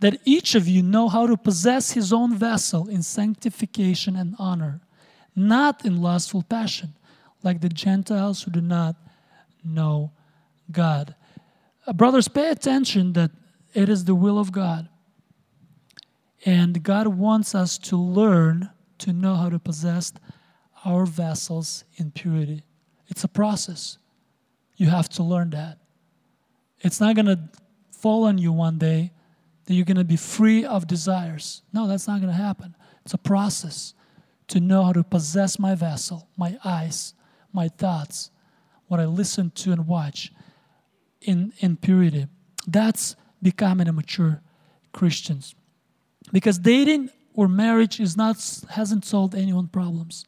That each of you know how to possess his own vessel in sanctification and honor, not in lustful passion, like the Gentiles who do not know God. Uh, brothers, pay attention that it is the will of God. And God wants us to learn to know how to possess our vessels in purity. It's a process. You have to learn that. It's not going to fall on you one day that you're going to be free of desires. No, that's not going to happen. It's a process to know how to possess my vessel, my eyes, my thoughts, what I listen to and watch in, in purity. That's becoming a mature Christian. Because dating or marriage is not hasn't solved anyone's problems.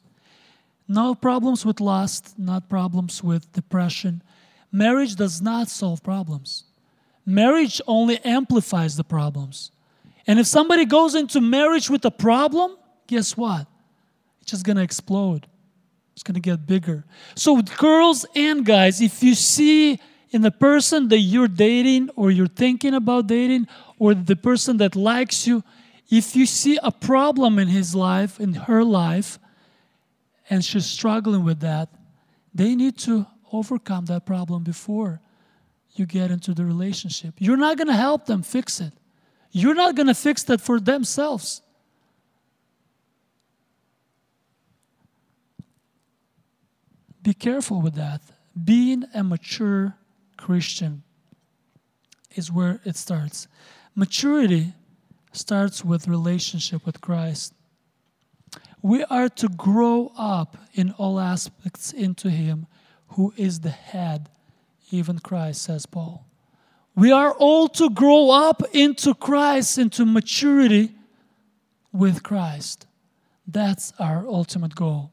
No problems with lust, not problems with depression. Marriage does not solve problems. Marriage only amplifies the problems. And if somebody goes into marriage with a problem, guess what? It's just going to explode. It's going to get bigger. So, with girls and guys, if you see in the person that you're dating or you're thinking about dating or the person that likes you, if you see a problem in his life, in her life, and she's struggling with that, they need to overcome that problem before you get into the relationship. You're not going to help them fix it. You're not going to fix that for themselves. Be careful with that. Being a mature Christian is where it starts. Maturity starts with relationship with Christ. We are to grow up in all aspects into Him who is the head, even Christ, says Paul. We are all to grow up into Christ, into maturity with Christ. That's our ultimate goal.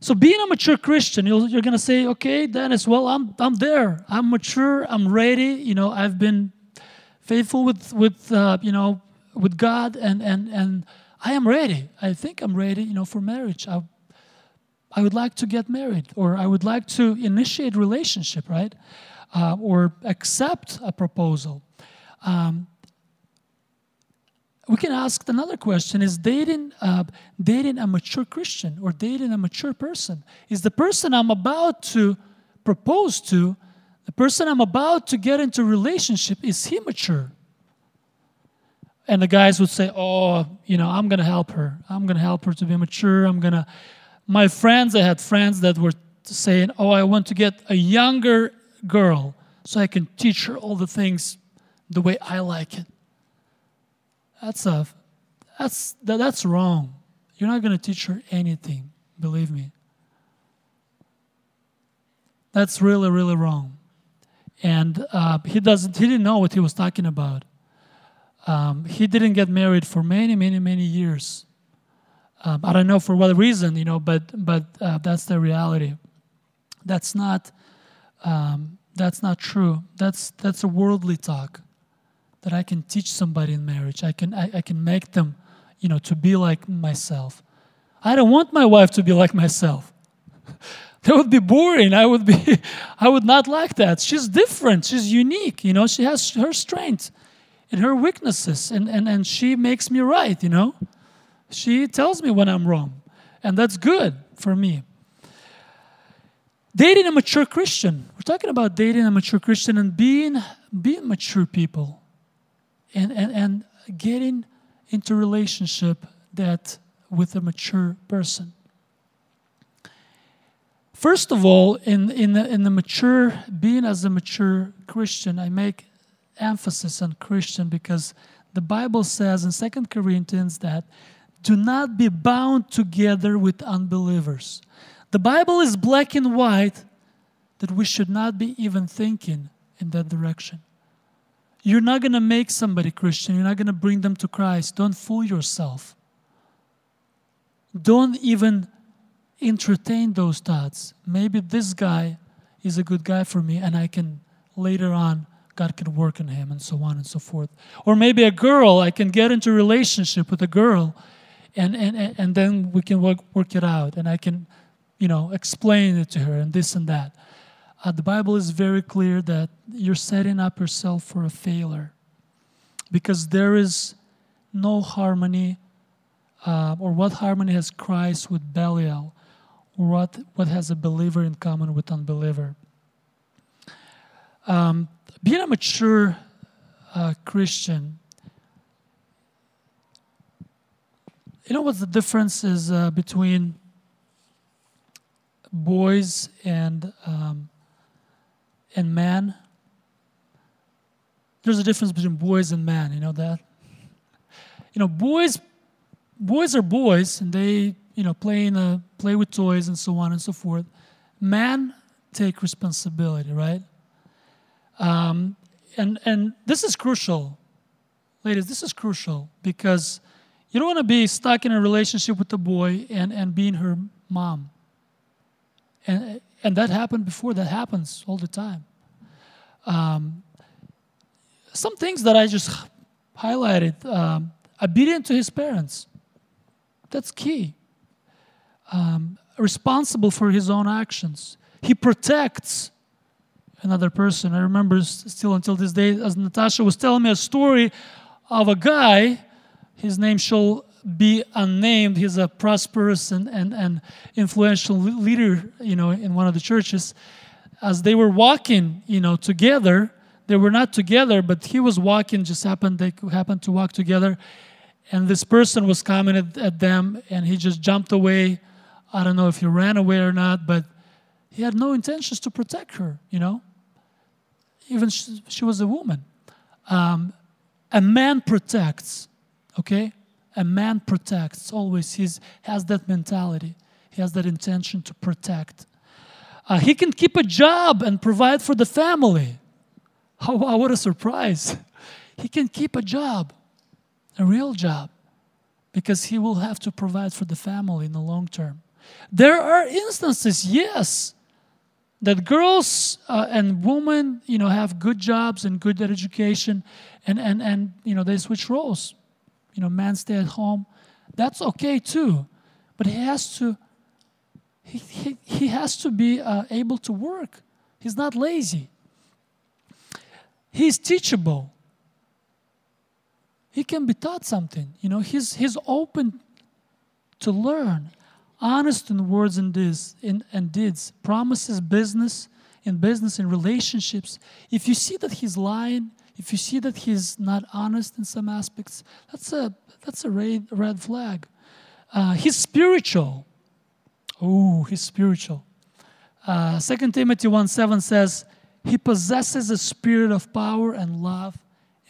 So, being a mature Christian, you're, you're going to say, okay, Dennis, well, I'm, I'm there. I'm mature. I'm ready. You know, I've been faithful with, with uh, you know, with God and, and, and I am ready. I think I'm ready, you know, for marriage. I, I would like to get married, or I would like to initiate relationship, right? Uh, or accept a proposal. Um, we can ask another question: Is dating uh, dating a mature Christian or dating a mature person? Is the person I'm about to propose to, the person I'm about to get into relationship, is he mature? and the guys would say, "Oh, you know, I'm going to help her. I'm going to help her to be mature. I'm going to." My friends, I had friends that were saying, "Oh, I want to get a younger girl so I can teach her all the things the way I like it." That's a that's that, that's wrong. You're not going to teach her anything, believe me. That's really, really wrong. And uh, he doesn't. He didn't know what he was talking about. Um, he didn't get married for many, many, many years. Um, I don't know for what reason, you know, but but uh, that's the reality. That's not um, that's not true. That's that's a worldly talk. That I can teach somebody in marriage. I can I, I can make them, you know, to be like myself. I don't want my wife to be like myself. That would be boring. I would be I would not like that. She's different. She's unique, you know. She has her strengths and her weaknesses and, and, and she makes me right, you know. She tells me when I'm wrong. And that's good for me. Dating a mature Christian. We're talking about dating a mature Christian and being being mature people and, and, and getting into relationship that with a mature person. First of all, in, in, the, in the mature, being as a mature Christian, I make emphasis on Christian because the Bible says in 2 Corinthians that do not be bound together with unbelievers. The Bible is black and white that we should not be even thinking in that direction. You're not going to make somebody Christian. You're not going to bring them to Christ. Don't fool yourself. Don't even entertain those thoughts. Maybe this guy is a good guy for me, and I can later on, God can work on him, and so on and so forth. Or maybe a girl, I can get into relationship with a girl, and, and, and then we can work, work it out, and I can, you know, explain it to her, and this and that. Uh, the Bible is very clear that you're setting up yourself for a failure because there is no harmony, uh, or what harmony has Christ with Belial, or what, what has a believer in common with unbeliever. Um, being a mature uh, Christian, you know what the difference is uh, between boys and um, and man. There's a difference between boys and man. You know that. You know, boys, boys are boys, and they you know play in a, play with toys and so on and so forth. Man take responsibility, right? Um, and and this is crucial, ladies. This is crucial because you don't want to be stuck in a relationship with a boy and and being her mom. And and that happened before. That happens all the time. Um, some things that I just highlighted: um, obedient to his parents. That's key. Um, responsible for his own actions. He protects another person. I remember still until this day, as Natasha was telling me a story of a guy. His name shall be unnamed. He's a prosperous and, and, and influential leader, you know, in one of the churches. As they were walking, you know, together, they were not together, but he was walking, just happened, they happened to walk together. And this person was coming at, at them, and he just jumped away. I don't know if he ran away or not, but he had no intentions to protect her, you know. Even she, she was a woman. Um, a man protects, okay? a man protects always. He has that mentality. He has that intention to protect. Uh, he can keep a job and provide for the family. Oh wow what a surprise. He can keep a job a real job because he will have to provide for the family in the long term. There are instances yes that girls uh, and women you know have good jobs and good education and and and you know they switch roles you know, man stay at home. That's okay too. But he has to he, he, he has to be uh, able to work. He's not lazy. He's teachable. He can be taught something. You know, he's he's open to learn. Honest in words and deeds, in, and deeds. Promises business in business in relationships. If you see that he's lying, if you see that he's not honest in some aspects, that's a that's a red, red flag. Uh, he's spiritual. Oh, he's spiritual. Uh, 2 Timothy 1 7 says, He possesses a spirit of power and love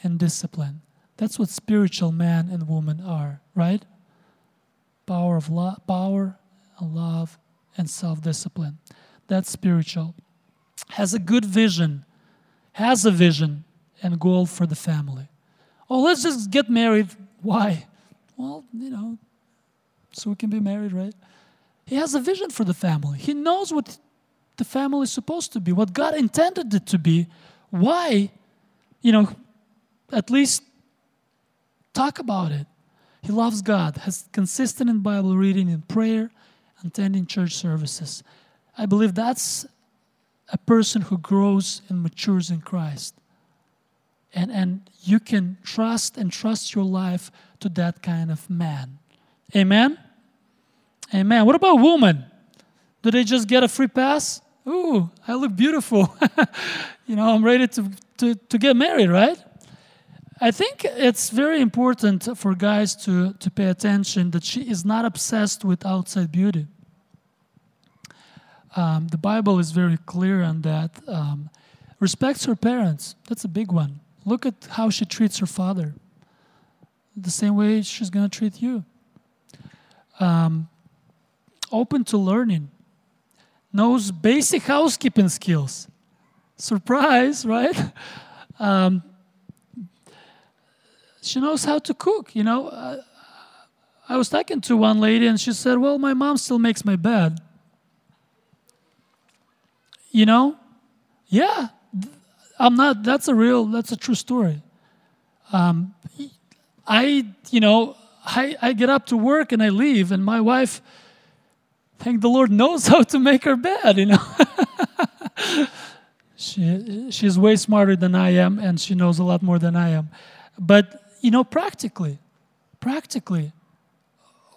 and discipline. That's what spiritual man and woman are, right? Power of lo- power and love and self-discipline. That's spiritual. Has a good vision, has a vision, and goal for the family. Oh, let's just get married. Why? Well, you know, so we can be married, right? He has a vision for the family. He knows what the family is supposed to be, what God intended it to be. Why? You know, at least talk about it. He loves God, has consistent in Bible reading and prayer, attending church services. I believe that's a person who grows and matures in Christ. And, and you can trust and trust your life to that kind of man. Amen? Amen. What about women? Do they just get a free pass? Ooh, I look beautiful. you know, I'm ready to, to, to get married, right? I think it's very important for guys to, to pay attention that she is not obsessed with outside beauty. Um, the Bible is very clear on that. Um, respects her parents. That's a big one. Look at how she treats her father. The same way she's going to treat you. Um, open to learning. Knows basic housekeeping skills. Surprise, right? Um, she knows how to cook. You know, uh, I was talking to one lady and she said, Well, my mom still makes my bed. You know, yeah, I'm not, that's a real, that's a true story. Um, I, you know, I, I get up to work and I leave, and my wife, thank the Lord, knows how to make her bed, you know. she, she's way smarter than I am, and she knows a lot more than I am. But you know, practically, practically,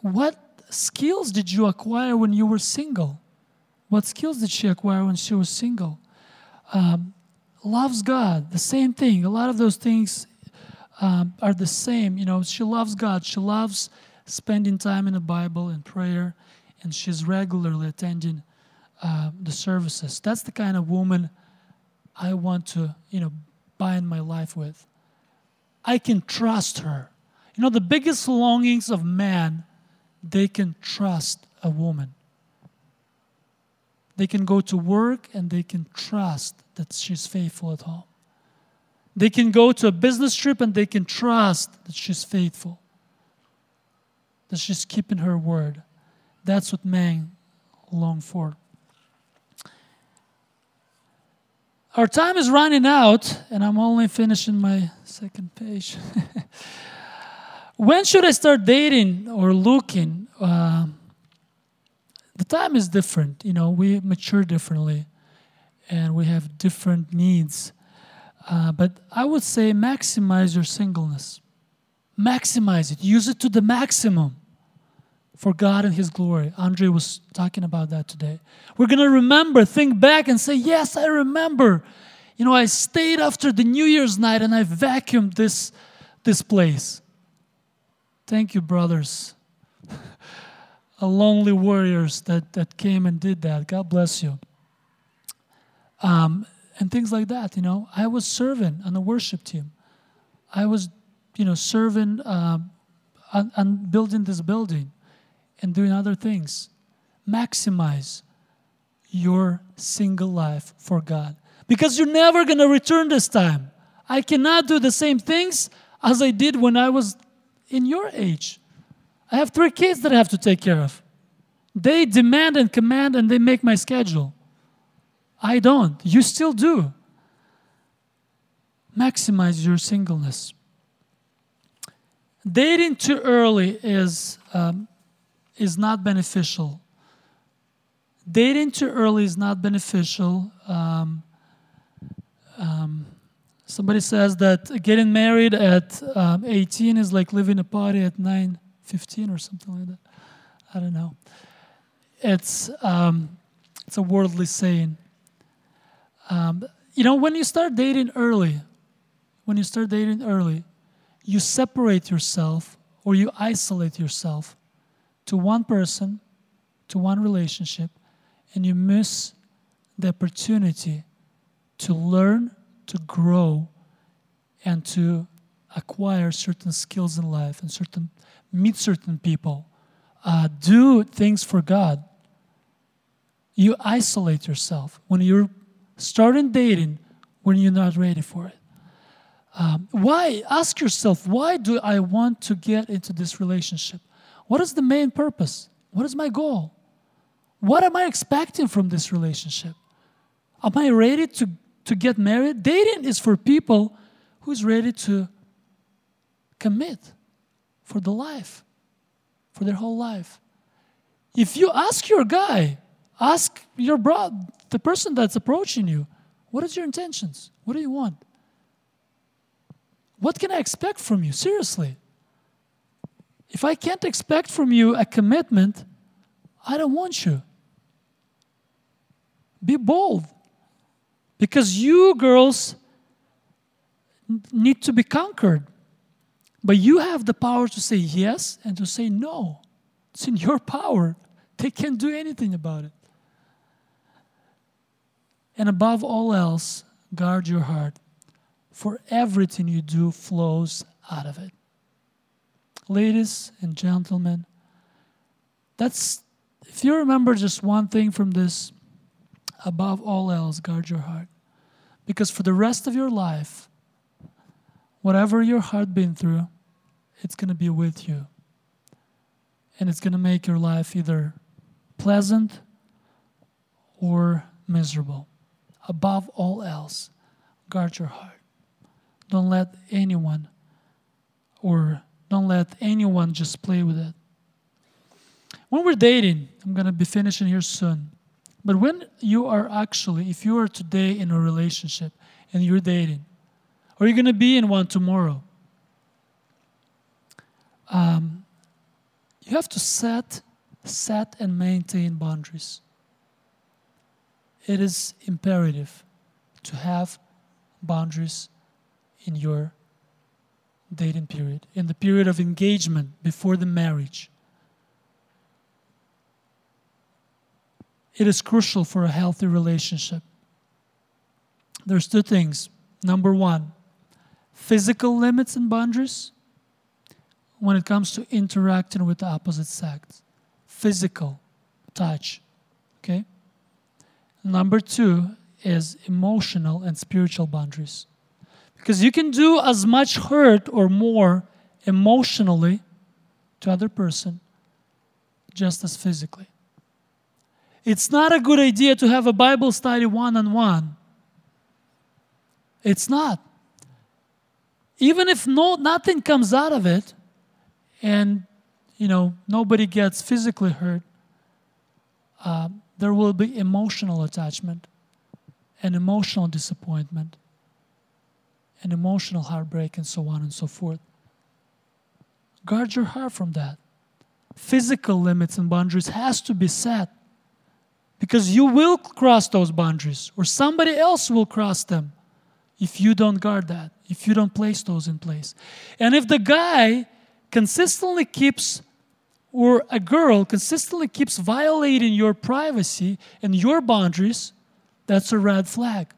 what skills did you acquire when you were single? What skills did she acquire when she was single? Um, loves God, the same thing. A lot of those things um, are the same. You know, she loves God. She loves spending time in the Bible and prayer, and she's regularly attending uh, the services. That's the kind of woman I want to, you know, bind my life with. I can trust her. You know, the biggest longings of man, they can trust a woman. They can go to work and they can trust that she's faithful at home. They can go to a business trip and they can trust that she's faithful, that she's keeping her word. That's what men long for. Our time is running out, and I'm only finishing my second page. when should I start dating or looking? Uh, the time is different. You know, we mature differently, and we have different needs. Uh, but I would say maximize your singleness. Maximize it. Use it to the maximum for God and His glory. Andre was talking about that today. We're going to remember, think back, and say, Yes, I remember. You know, I stayed after the New Year's night and I vacuumed this, this place. Thank you, brothers. Lonely warriors that, that came and did that. God bless you. Um, and things like that, you know. I was serving on the worship team. I was, you know, serving um, on, on building this building and doing other things. Maximize your single life for God because you're never going to return this time. I cannot do the same things as I did when I was in your age. I have three kids that I have to take care of. They demand and command and they make my schedule. I don't. You still do. Maximize your singleness. Dating too early is um, is not beneficial. Dating too early is not beneficial. Um, um, somebody says that getting married at um, 18 is like living a party at 9, 15 or something like that. I don't know. It's, um, it's a worldly saying. Um, you know, when you start dating early, when you start dating early, you separate yourself or you isolate yourself to one person, to one relationship, and you miss the opportunity to learn, to grow, and to acquire certain skills in life and certain meet certain people, uh, do things for God. You isolate yourself when you're starting dating when you're not ready for it. Um, why? Ask yourself, why do I want to get into this relationship? What is the main purpose? What is my goal? What am I expecting from this relationship? Am I ready to, to get married? Dating is for people who's ready to commit for the life, for their whole life. If you ask your guy, Ask your bro, the person that's approaching you, what is your intentions? What do you want? What can I expect from you? Seriously. If I can't expect from you a commitment, I don't want you. Be bold. Because you girls need to be conquered. But you have the power to say yes and to say no. It's in your power. They can't do anything about it. And above all else, guard your heart, for everything you do flows out of it. Ladies and gentlemen, that's if you remember just one thing from this, above all else, guard your heart. Because for the rest of your life, whatever your heart been through, it's going to be with you. And it's going to make your life either pleasant or miserable. Above all else, guard your heart. Don't let anyone or don't let anyone just play with it. When we're dating, I'm going to be finishing here soon. But when you are actually, if you are today in a relationship and you're dating, or you're going to be in one tomorrow, um, you have to set, set and maintain boundaries. It is imperative to have boundaries in your dating period, in the period of engagement before the marriage. It is crucial for a healthy relationship. There's two things. Number one, physical limits and boundaries when it comes to interacting with the opposite sex. Physical touch. Okay? Number two is emotional and spiritual boundaries. Because you can do as much hurt or more emotionally to other person just as physically. It's not a good idea to have a Bible study one on one. It's not. Even if no nothing comes out of it and you know nobody gets physically hurt, uh, there will be emotional attachment and emotional disappointment and emotional heartbreak and so on and so forth. Guard your heart from that. Physical limits and boundaries has to be set because you will cross those boundaries or somebody else will cross them if you don't guard that, if you don't place those in place. And if the guy consistently keeps or a girl consistently keeps violating your privacy and your boundaries, that's a red flag.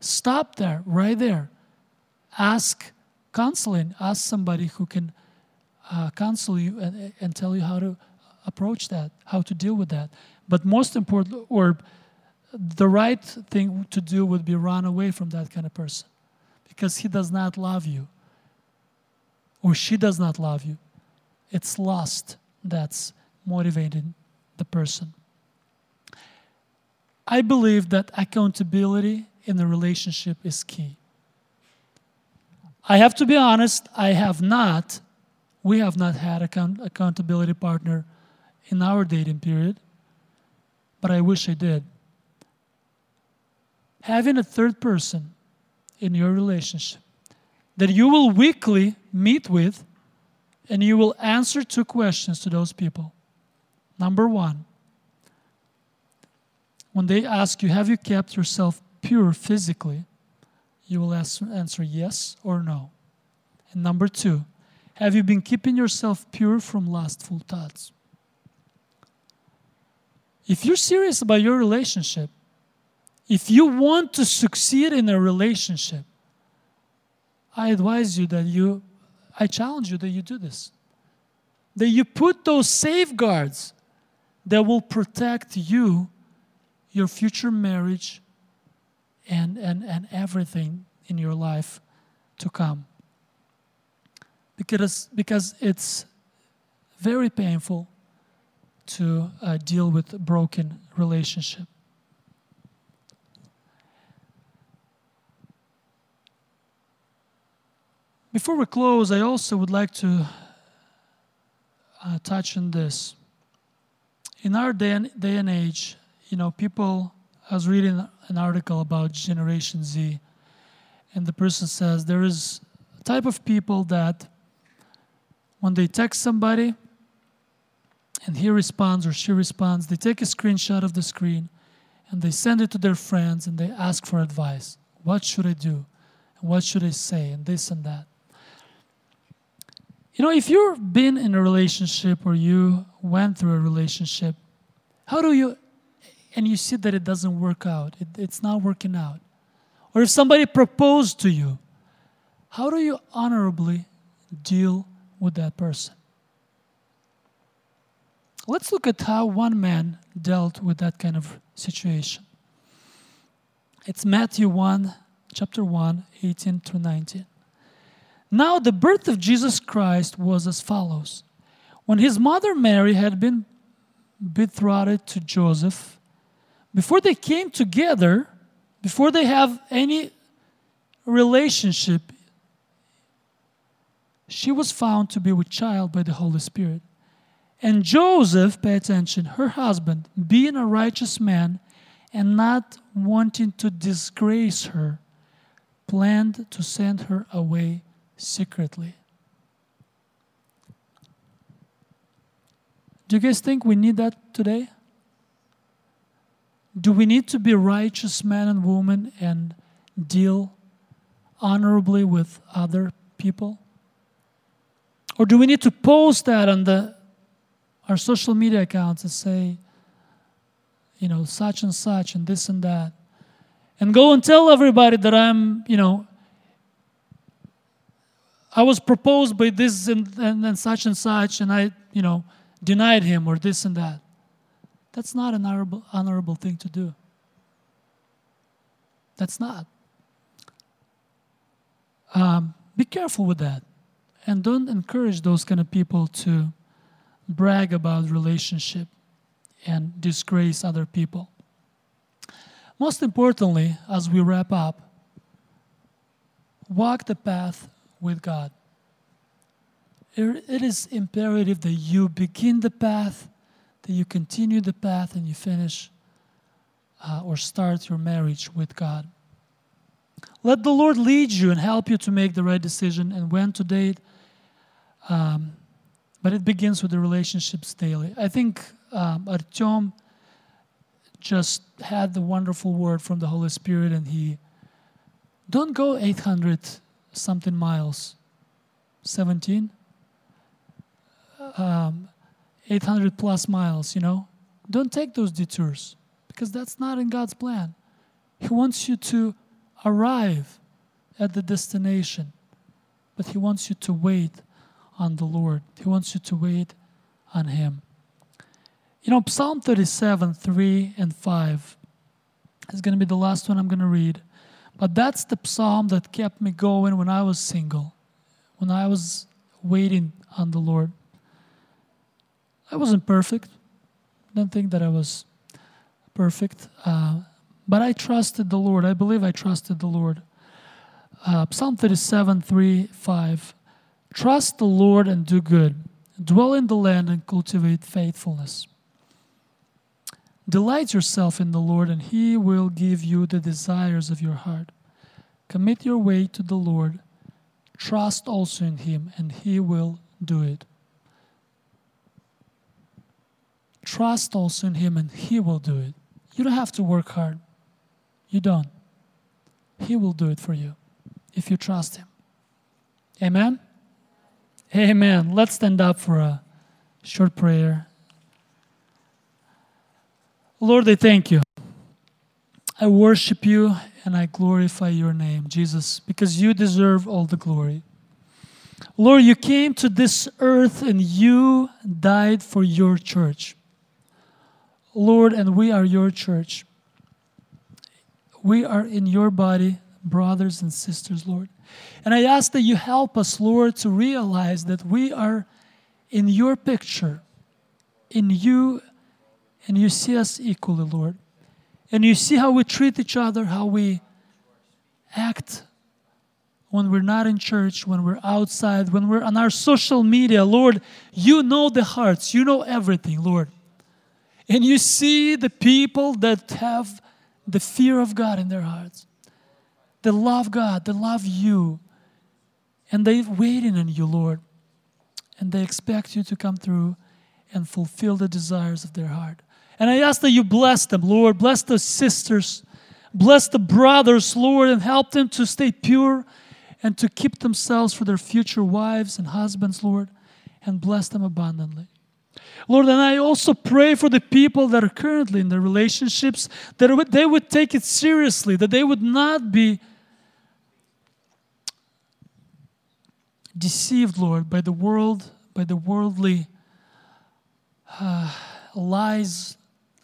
Stop there, right there. Ask counseling, ask somebody who can uh, counsel you and, and tell you how to approach that, how to deal with that. But most important, or the right thing to do would be run away from that kind of person because he does not love you or she does not love you. It's lust that's motivating the person. I believe that accountability in the relationship is key. I have to be honest, I have not, we have not had account, accountability partner in our dating period, but I wish I did. Having a third person in your relationship that you will weekly meet with and you will answer two questions to those people. Number one, when they ask you, Have you kept yourself pure physically? you will answer yes or no. And number two, have you been keeping yourself pure from lustful thoughts? If you're serious about your relationship, if you want to succeed in a relationship, I advise you that you I challenge you that you do this. That you put those safeguards that will protect you, your future marriage, and, and, and everything in your life to come. Because, because it's very painful to uh, deal with broken relationship. Before we close, I also would like to uh, touch on this. In our day and, day and age, you know, people, I was reading an article about Generation Z, and the person says there is a type of people that when they text somebody and he responds or she responds, they take a screenshot of the screen and they send it to their friends and they ask for advice. What should I do? And what should I say? And this and that. You know, if you've been in a relationship or you went through a relationship, how do you, and you see that it doesn't work out, it, it's not working out. Or if somebody proposed to you, how do you honorably deal with that person? Let's look at how one man dealt with that kind of situation. It's Matthew 1, chapter 1, 18 through 19. Now, the birth of Jesus Christ was as follows. When his mother Mary had been betrothed to Joseph, before they came together, before they have any relationship, she was found to be with child by the Holy Spirit. And Joseph, pay attention, her husband, being a righteous man and not wanting to disgrace her, planned to send her away secretly. Do you guys think we need that today? Do we need to be righteous men and women and deal honorably with other people? Or do we need to post that on the our social media accounts and say, you know, such and such and this and that? And go and tell everybody that I'm, you know, I was proposed by this and, and, and such and such, and I, you know, denied him or this and that. That's not an honorable, honorable thing to do. That's not. Um, be careful with that. And don't encourage those kind of people to brag about relationship and disgrace other people. Most importantly, as we wrap up, walk the path with God. It is imperative that you begin the path, that you continue the path, and you finish uh, or start your marriage with God. Let the Lord lead you and help you to make the right decision and when to date. Um, but it begins with the relationships daily. I think um, Artyom just had the wonderful word from the Holy Spirit, and he don't go 800 something miles, 17, um, 800 plus miles, you know. Don't take those detours because that's not in God's plan. He wants you to arrive at the destination, but He wants you to wait on the Lord. He wants you to wait on Him. You know, Psalm 37, 3 and 5 is going to be the last one I'm going to read. But that's the psalm that kept me going when I was single, when I was waiting on the Lord. I wasn't perfect. Don't think that I was perfect. Uh, but I trusted the Lord. I believe I trusted the Lord. Uh, Psalm 37, 3, 5. Trust the Lord and do good. Dwell in the land and cultivate faithfulness. Delight yourself in the Lord, and He will give you the desires of your heart. Commit your way to the Lord. Trust also in Him, and He will do it. Trust also in Him, and He will do it. You don't have to work hard. You don't. He will do it for you if you trust Him. Amen? Amen. Let's stand up for a short prayer. Lord, I thank you. I worship you and I glorify your name, Jesus, because you deserve all the glory. Lord, you came to this earth and you died for your church. Lord, and we are your church. We are in your body, brothers and sisters, Lord. And I ask that you help us, Lord, to realize that we are in your picture, in you and you see us equally, Lord. And you see how we treat each other, how we act when we're not in church, when we're outside, when we're on our social media. Lord, you know the hearts, you know everything, Lord. and you see the people that have the fear of God in their hearts. They love God, they love you, and they're waiting on you, Lord. And they expect you to come through and fulfill the desires of their heart. And I ask that you bless them, Lord. Bless the sisters, bless the brothers, Lord, and help them to stay pure and to keep themselves for their future wives and husbands, Lord, and bless them abundantly. Lord, and I also pray for the people that are currently in their relationships that they would take it seriously, that they would not be deceived, Lord, by the world, by the worldly uh, lies,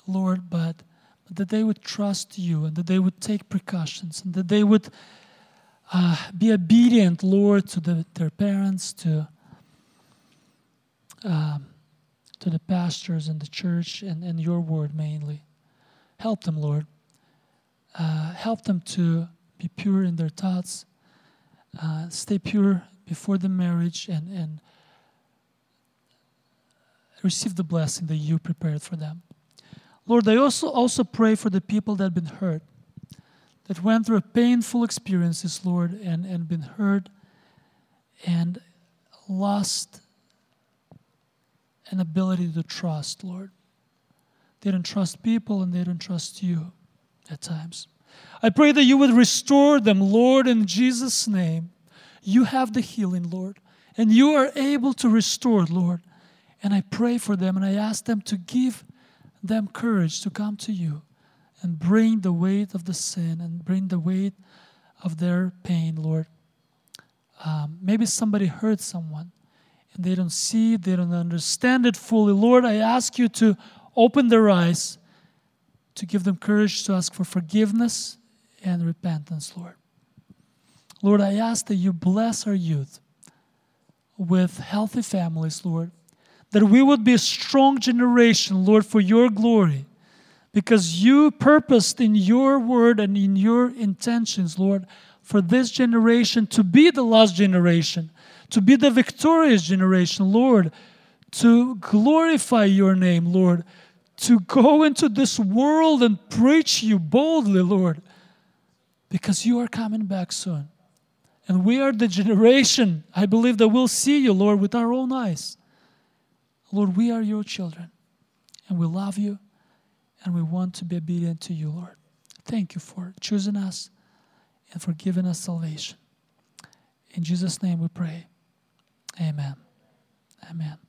Lord, but, that they would trust you and that they would take precautions and that they would uh, be obedient, Lord, to the, their parents, to, um, to the pastors and the church and, and your word mainly. Help them, Lord. Uh, help them to be pure in their thoughts, uh, stay pure before the marriage, and, and receive the blessing that you prepared for them. Lord, I also, also pray for the people that have been hurt that went through painful experiences, Lord, and, and been hurt and lost an ability to trust, Lord. They don't trust people and they don't trust you at times. I pray that you would restore them, Lord, in Jesus' name. You have the healing, Lord, and you are able to restore, Lord. And I pray for them and I ask them to give them courage to come to you and bring the weight of the sin and bring the weight of their pain, Lord. Um, maybe somebody hurt someone and they don't see, they don't understand it fully. Lord, I ask you to open their eyes, to give them courage to ask for forgiveness and repentance, Lord. Lord, I ask that you bless our youth with healthy families, Lord, that we would be a strong generation, Lord, for your glory because you purposed in your word and in your intentions, Lord, for this generation to be the last generation, to be the victorious generation, Lord, to glorify your name, Lord, to go into this world and preach you boldly, Lord, because you are coming back soon. And we are the generation, I believe, that will see you, Lord, with our own eyes. Lord, we are your children, and we love you and we want to be obedient to you, Lord. Thank you for choosing us and for giving us salvation. In Jesus' name we pray. Amen. Amen.